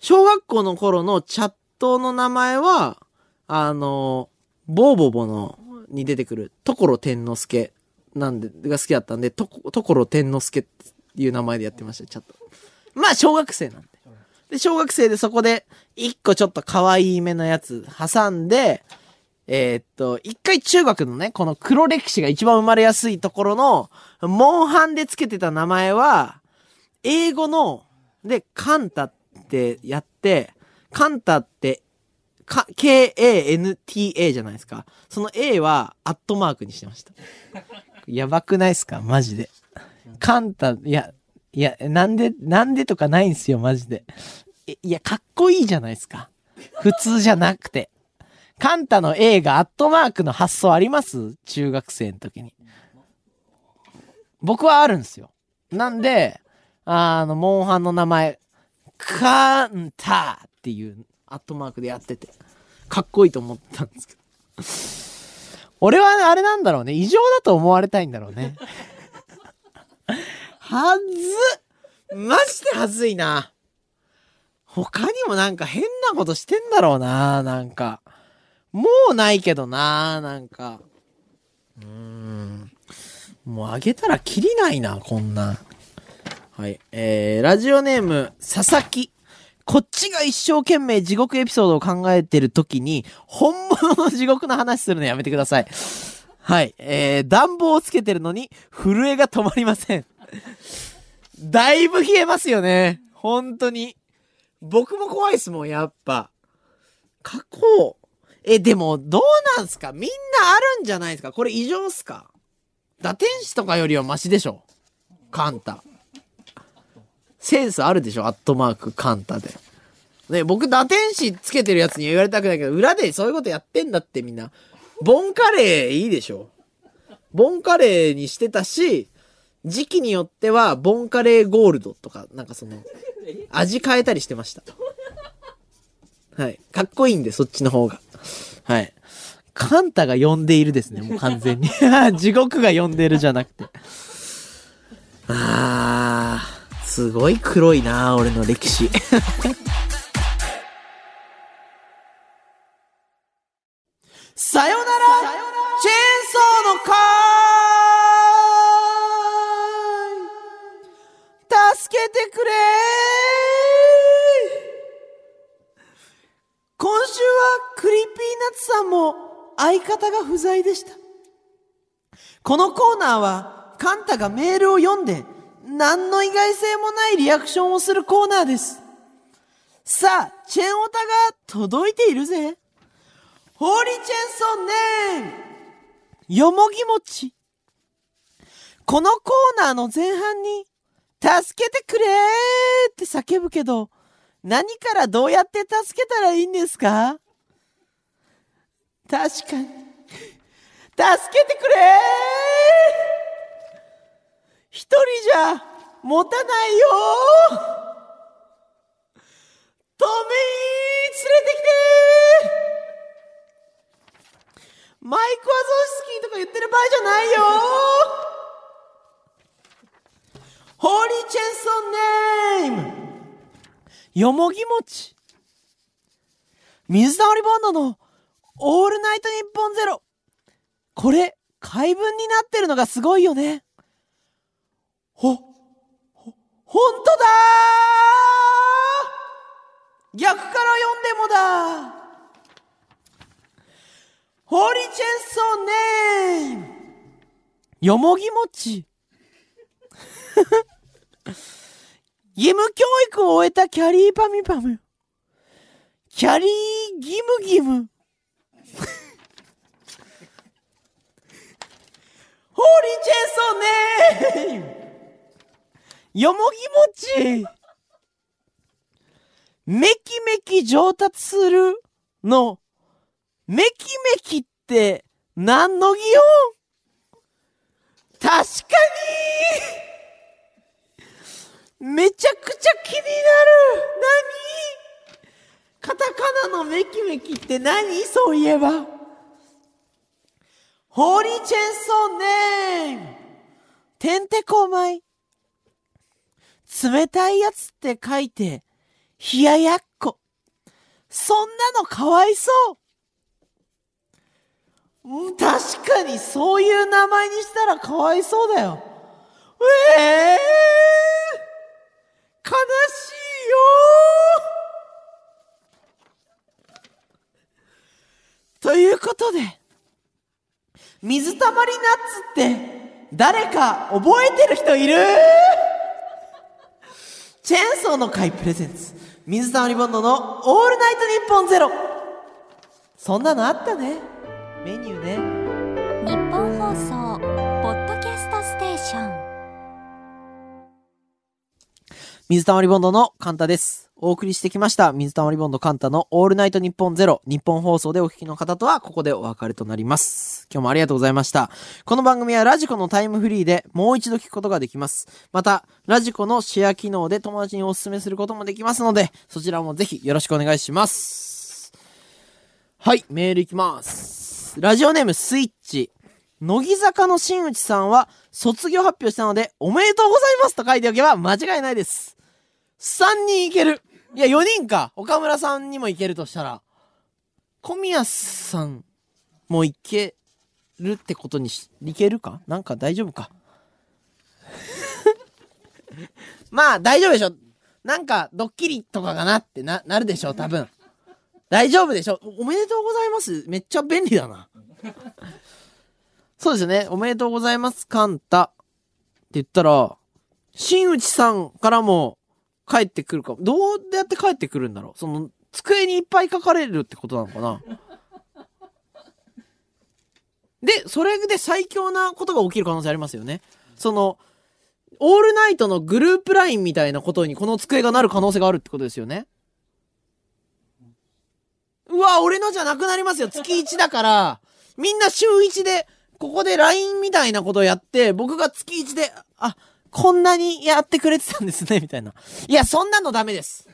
小学校の頃のチャットの名前は、あの、ボーボボの、に出てくる、所天之助なんで、が好きだったんで、と、所天之助っていう名前でやってました、チャット。まあ、小学生なんで。で、小学生でそこで、一個ちょっと可愛いめのやつ挟んで、えーっと、一回中学のね、この黒歴史が一番生まれやすいところの、モンハンでつけてた名前は、英語の、で、カンタってやって、カンタって、か、K-A-N-T-A じゃないですか。その A は、アットマークにしてました。やばくないですか？マジで。カンタ、いや、いや、なんで、なんでとかないんすよ、マジで。いや、かっこいいじゃないですか。普通じゃなくて。カンタの A がアットマークの発想あります？中学生の時に。僕はあるんですよ。なんで、あの、モンハンの名前、カンタっていうアットマークでやってて、かっこいいと思ったんですけど。俺はあれなんだろうね。異常だと思われたいんだろうね。はずマジではずいな。他にもなんか変なことしてんだろうな、なんか。もうないけどな、なんか。うーん。もうあげたらきりないな、こんな。はい。えー、ラジオネーム、佐々木。こっちが一生懸命地獄エピソードを考えてる時に、本物の地獄の話するのやめてください。はい。えー、暖房をつけてるのに、震えが止まりません。だいぶ冷えますよね。本当に。僕も怖いっすもん、やっぱ。過去。え、でも、どうなんすか？みんなあるんじゃないですか？これ異常っすか？打天使とかよりはマシでしょカンタ。センスあるでしょ？アットマークカンタで。ね、僕打天使つけてるやつには言われたくないけど、裏でそういうことやってんだってみんな。ボンカレーいいでしょボンカレーにしてたし、時期によっては、ボンカレーゴールドとか、なんかその、味変えたりしてました。はい。かっこいいんで、そっちの方が。はい。カンタが呼んでいるですね、もう完全に。地獄が呼んでいるじゃなくて。あー、すごい黒いな俺の歴史。さよなら助けてくれ今週は Creepy Nutsさんも相方が不在でした。このコーナーはカンタがメールを読んで何の意外性もないリアクションをするコーナーです。さあ、チェンオタが届いているぜ。ホーリーチェンソンネームよもぎもち。このコーナーの前半に、助けてくれって叫ぶけど、何からどうやって助けたらいいんですか？確かに。助けてくれー。一人じゃ持たないよー。トミー連れてきてマイク・ワゾフスキーとか言ってる場合じゃないよホーリーチェンソンネームよもぎもち水溜りボンドのオールナイトニッポンゼロ。これ、怪文になってるのがすごいよね。ほ、ほ、ほんとだー逆から読んでもだホーリーチェンソーネームよもぎ餅。義務教育を終えたキャリーパミパム。キャリー義務義務。ホーリーチェンソーネーム。よもぎ餅めきめき上達するの、めきめきって何の擬音確かに。めちゃくちゃ気になる何？カタカナのめきめきって何？そういえば。ホーリーチェンソーネームてんてこまい。冷たいやつって書いて、冷ややっこ。そんなのかわいそう。確かにそういう名前にしたらかわいそうだよ。ええ悲しいよ。ということで、水たまりナッツって誰か覚えてる人いる？チェーンソーの会プレゼンツ。水溜りボンドのオールナイトニッポンゼロ。そんなのあったね。メニューね。日本放送。水溜りボンドのカンタです。お送りしてきました。水溜りボンドカンタのオールナイトニッポンゼロ。日本放送でお聞きの方とはここでお別れとなります。今日もありがとうございました。この番組はラジコのタイムフリーでもう一度聞くことができます。また、ラジコのシェア機能で友達にお勧めすることもできますので、そちらもぜひよろしくお願いします。はい、メールいきます。ラジオネームスイッチ。乃木坂の新内さんは卒業発表したのでおめでとうございますと書いておけば間違いないです。3人いける。いや、4人か。岡村さんにもいけるとしたら。小宮さんもいけるってことにし、いけるか？なんか大丈夫か？まあ、大丈夫でしょ。なんか、ドッキリとかかなってな、なるでしょ、多分。大丈夫でしょ。おめでとうございます。めっちゃ便利だな。そうですね。おめでとうございます、カンタ。って言ったら、新内さんからも帰ってくるか。どうやって帰ってくるんだろう？その、机にいっぱい書かれるってことなのかな？で、それで最強なことが起きる可能性ありますよね。その、オールナイトのグループラインみたいなことにこの机がなる可能性があるってことですよね。うわ、俺のじゃなくなりますよ。月1だから、みんな週1で、ここで LINE みたいなことをやって、僕が月1で、あ、こんなにやってくれてたんですね、みたいな。いや、そんなのダメです。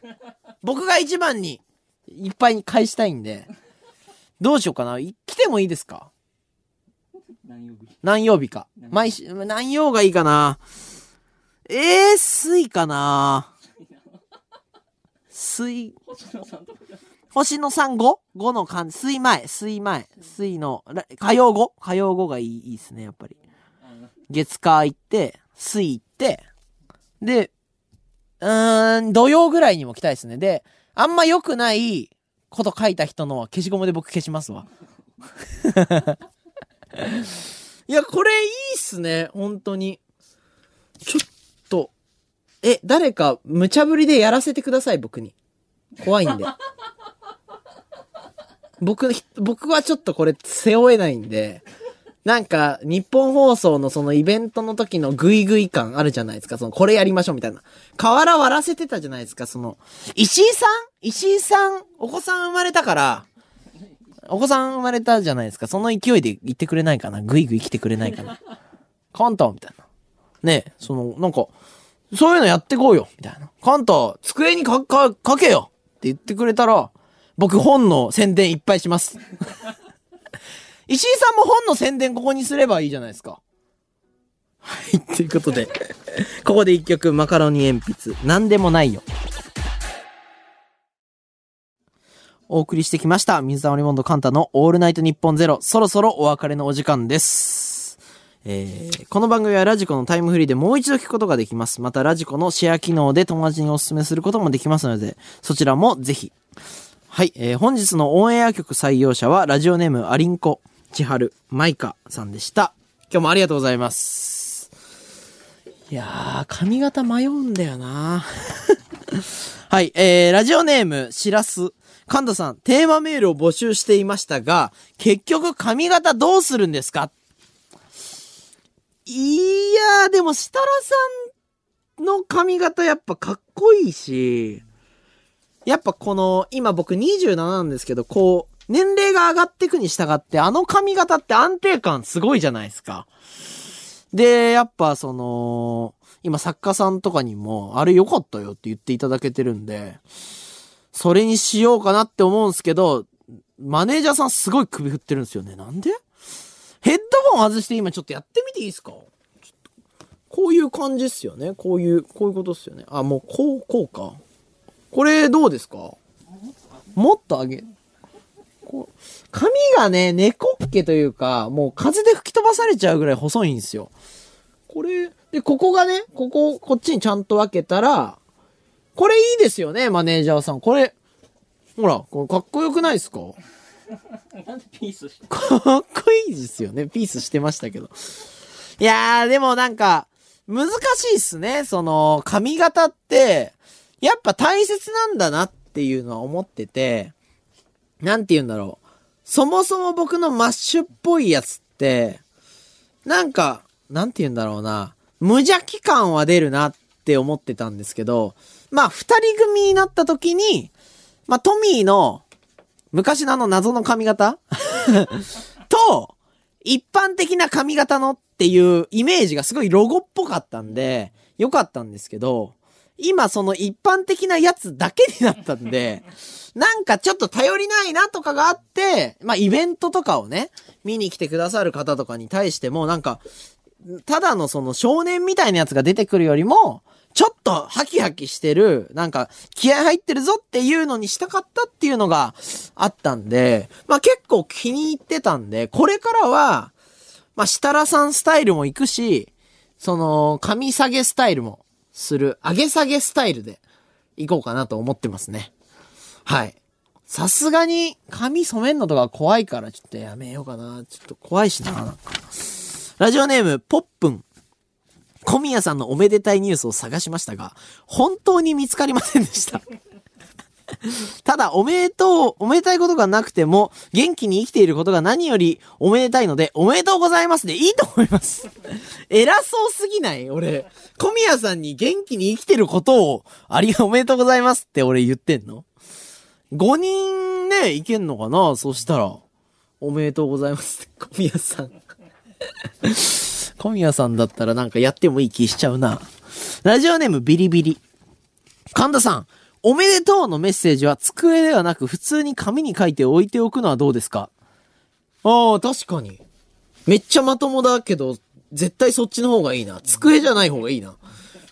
僕が一番に、いっぱいに返したいんで。どうしようかな。来てもいいですか？何曜日何曜日か。毎週、何曜がいいかな。えー、水かな。水、星野さんとか星の3、5? 5の漢字、水前、水前、水の、火曜後？火曜後がいい、いいっすね、やっぱり。月火行って、水行って、で、うーん、土曜ぐらいにも来たいですね。で、あんま良くないこと書いた人のは消しゴムで僕消しますわ。いや、これいいっすね、本当に。ちょっと、え、誰か無茶ぶりでやらせてください、僕に。怖いんで。僕、僕はちょっとこれ背負えないんで、なんか、日本放送のそのイベントの時のグイグイ感あるじゃないですか。その、これやりましょうみたいな。河原割らせてたじゃないですか。その、石井さん？石井さん、お子さん生まれたから、お子さん生まれたじゃないですか。その勢いで言ってくれないかな。グイグイ来てくれないかな。カンタみたいな。ねえ、その、なんか、そういうのやってこうよみたいな。カンタ、机にか、か、かけよって言ってくれたら、僕本の宣伝いっぱいします。石井さんも本の宣伝ここにすればいいじゃないですか。はい、ということで、ここで一曲、マカロニ鉛筆、なんでもないよ。お送りしてきました。水溜りボンドカンタのオールナイトニッポンゼロ。そろそろお別れのお時間です。えー、この番組はラジコのタイムフリーでもう一度聞くことができます。またラジコのシェア機能で友達にお勧めすることもできますので、そちらもぜひ。はい、えー、本日のオンエア曲採用者はラジオネームアリンコ、千春、マイカさんでした。今日もありがとうございます。いやー、髪型迷うんだよな はい、えー、ラジオネーム、しらす。神田さん、テーマメールを募集していましたが、結局髪型どうするんですか？いやー、でも、設楽さんの髪型やっぱかっこいいし、やっぱこの、今僕27なんですけど、こう、年齢が上がっていくに従って、あの髪型って安定感すごいじゃないですか。で、やっぱその、今作家さんとかにも、あれ良かったよって言っていただけてるんで、それにしようかなって思うんすけど、マネージャーさんすごい首振ってるんですよね。なんで？ヘッドホン外して今ちょっとやってみていいですか？こういう感じっすよね。こういう、こういうことっすよね。あ、もうこう、こうか。これどうですか？もっと上げ。こう髪がね、猫っ毛というか、もう風で吹き飛ばされちゃうぐらい細いんですよ。これ、で、ここがね、ここ、こっちにちゃんと分けたら、これいいですよね、マネージャーさん。これ、ほら、これかっこよくないですか？なんでピースしてかっこいいですよね。ピースしてましたけど。いやー、でもなんか、難しいっすね。その、髪型って、やっぱ大切なんだなっていうのは思ってて、なんて言うんだろう。そもそも僕のマッシュっぽいやつって、なんか、なんて言うんだろうな。無邪気感は出るなって思ってたんですけど、まあ、二人組になった時に、まあ、トミーの、昔のあの謎の髪型？と、一般的な髪型のっていうイメージがすごいロゴっぽかったんで、良かったんですけど、今その一般的なやつだけになったんで、なんかちょっと頼りないなとかがあって、まあイベントとかをね、見に来てくださる方とかに対しても、なんか、ただのその少年みたいなやつが出てくるよりも、ちょっとハキハキしてる、なんか気合入ってるぞっていうのにしたかったっていうのがあったんで、まあ結構気に入ってたんで、これからは、まあ設楽さんスタイルも行くし、その、髪下げスタイルもする、上げ下げスタイルで行こうかなと思ってますね。はい。さすがに髪染めんのとか怖いからちょっとやめようかな。ちょっと怖いしな、な。ラジオネーム、ポップン。小宮さんのおめでたいニュースを探しましたが、本当に見つかりませんでした。ただ、おめでとう、おめでたいことがなくても、元気に生きていることが何よりおめでたいので、おめでとうございますでいいと思います。偉そうすぎない？俺。小宮さんに元気に生きてることを、ありがおめでとうございますって俺言ってんの ?5 人ね、いけんのかな？そしたら、おめでとうございますって、小宮さん。小宮さんだったらなんかやってもいい気しちゃうな。ラジオネームビリビリ。神田さん、おめでとうのメッセージは机ではなく普通に紙に書いて置いておくのはどうですか？ああ、確かに。めっちゃまともだけど、絶対そっちの方がいいな。机じゃない方がいいな。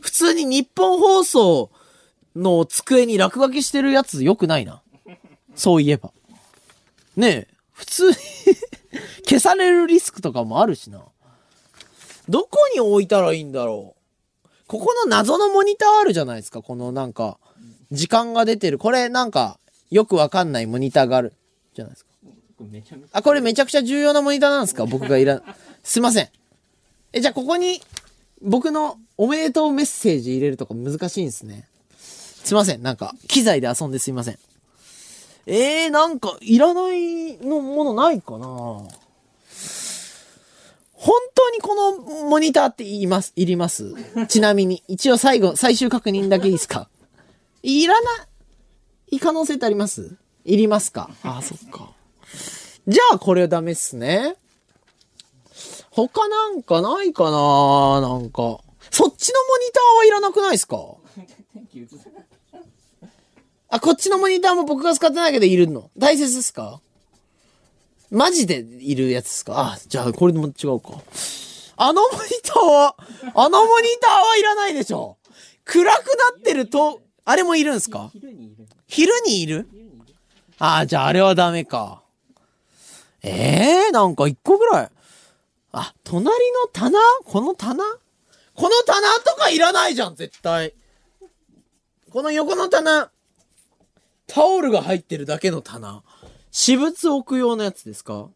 普通に日本放送の机に落書きしてるやつ良くないな。そういえば。ねえ、普通に消されるリスクとかもあるしな。どこに置いたらいいんだろうここの謎のモニターあるじゃないですか。このなんか、時間が出てる。これなんか、よくわかんないモニターがある。じゃないですか。これめちゃめちゃあ、これめちゃくちゃ重要なモニターなんですか？僕がいら、すいません。え、じゃあここに、僕のおめでとうメッセージ入れるとか難しいんですね。すいません。なんか、機材で遊んですいません。えー、なんか、いらないのものないかな？本当にこのモニターって言います、いりますちなみに。一応最後、最終確認だけいいですか？いらない可能性ってあります？いりますか？あ、そっか。じゃあこれはダメっすね。他なんかないかな？なんか。そっちのモニターはいらなくないですか？あ、こっちのモニターも僕が使ってないけどいるの。大切ですか？マジでいるやつですか？あ、じゃあこれも違うか。あのモニターは、あのモニターはいらないでしょ。暗くなってると、あれもいるんすか？昼にいる昼にいる？ああ、じゃああれはダメか。ええー、なんか一個ぐらい。あ、隣の棚？この棚？この棚とかいらないじゃん、絶対。この横の棚。タオルが入ってるだけの棚。私物置く用のやつですか？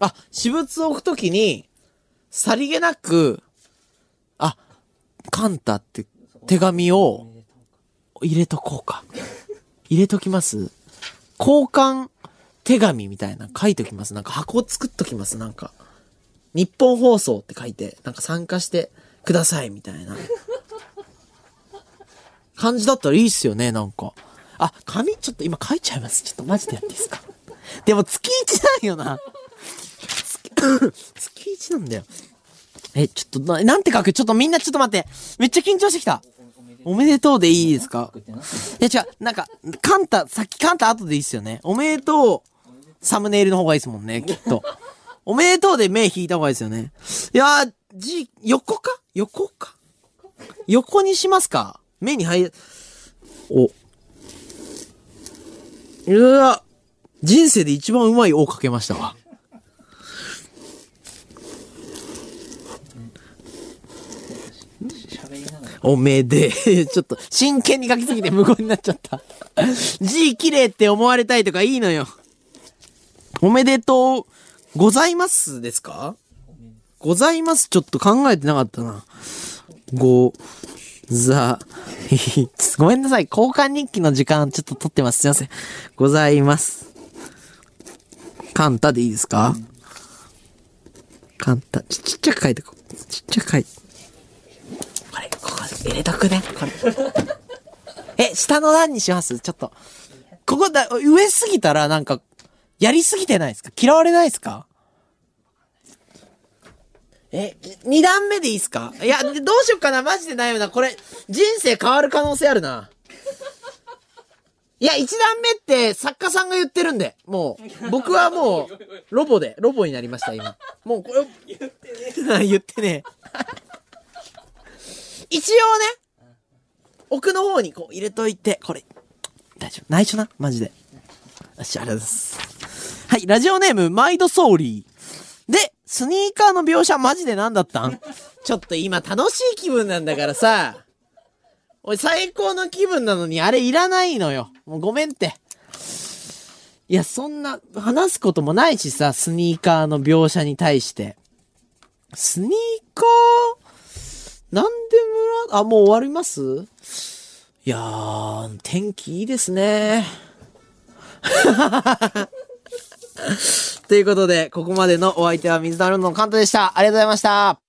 あ、私物置くときに、さりげなく、あ、カンタって手紙を入れとこうか。入れときます交換手紙みたいな書いときます。なんか箱作っときます。なんか。日本放送って書いて、なんか参加してくださいみたいな。感じだったらいいっすよね、なんか。あ、紙ちょっと今書いちゃいます。ちょっとマジでやっていいですかでも月1なんよな。月、月1なんだよ。え、ちょっとな、なんて書く？ちょっとみんなちょっと待って。めっちゃ緊張してきた。おめでとうでいいですか？いや違う、なんか、カンタ、さっきカンタ後でいいっすよね。おめでとう、サムネイルの方がいいですもんね、きっと。おめでとうで目引いた方がいいですよね。いやー、じ、横か？横か？横にしますか？目に入る。お。うわ、人生で一番うまいおかけましたわ。喋りながら。おめで、ちょっと、真剣に書きすぎて無言になっちゃった。字綺麗って思われたいとかいいのよ。おめでとう、ございますですか？ございますちょっと考えてなかったな。ご、ざ、ごめんなさい。交換日記の時間ちょっと取ってます。すいません。ございます。カンタでいいですか？カンタ、ちちっちゃく書いてこう。ちっちゃく書いて。これ、ここ入れとくね。これ。え、下の段にします？ちょっと。ここだ、上すぎたらなんか、やりすぎてないですか？嫌われないですか？え、二段目でいいですか？いや、でどうしよっかな？マジで悩むな。これ、人生変わる可能性あるな。いや、一段目って作家さんが言ってるんで、もう、僕はもう、ロボで、ロボになりました、今。もうこれ、言ってね。言ってね。一応ね、奥の方にこう入れといて、これ、大丈夫。内緒なマジで。よし、ありがとうございます。はい、ラジオネーム、マイドソーリー。で、スニーカーの描写マジで何だったん？ちょっと今楽しい気分なんだからさ。俺最高の気分なのにあれいらないのよ。もうごめんって。いや、そんな、話すこともないしさ、スニーカーの描写に対して。スニーカー、なんで村、あ、もう終わります？いやー、天気いいですね。ということで、ここまでのお相手は水溜りボンドのカントでした。ありがとうございました。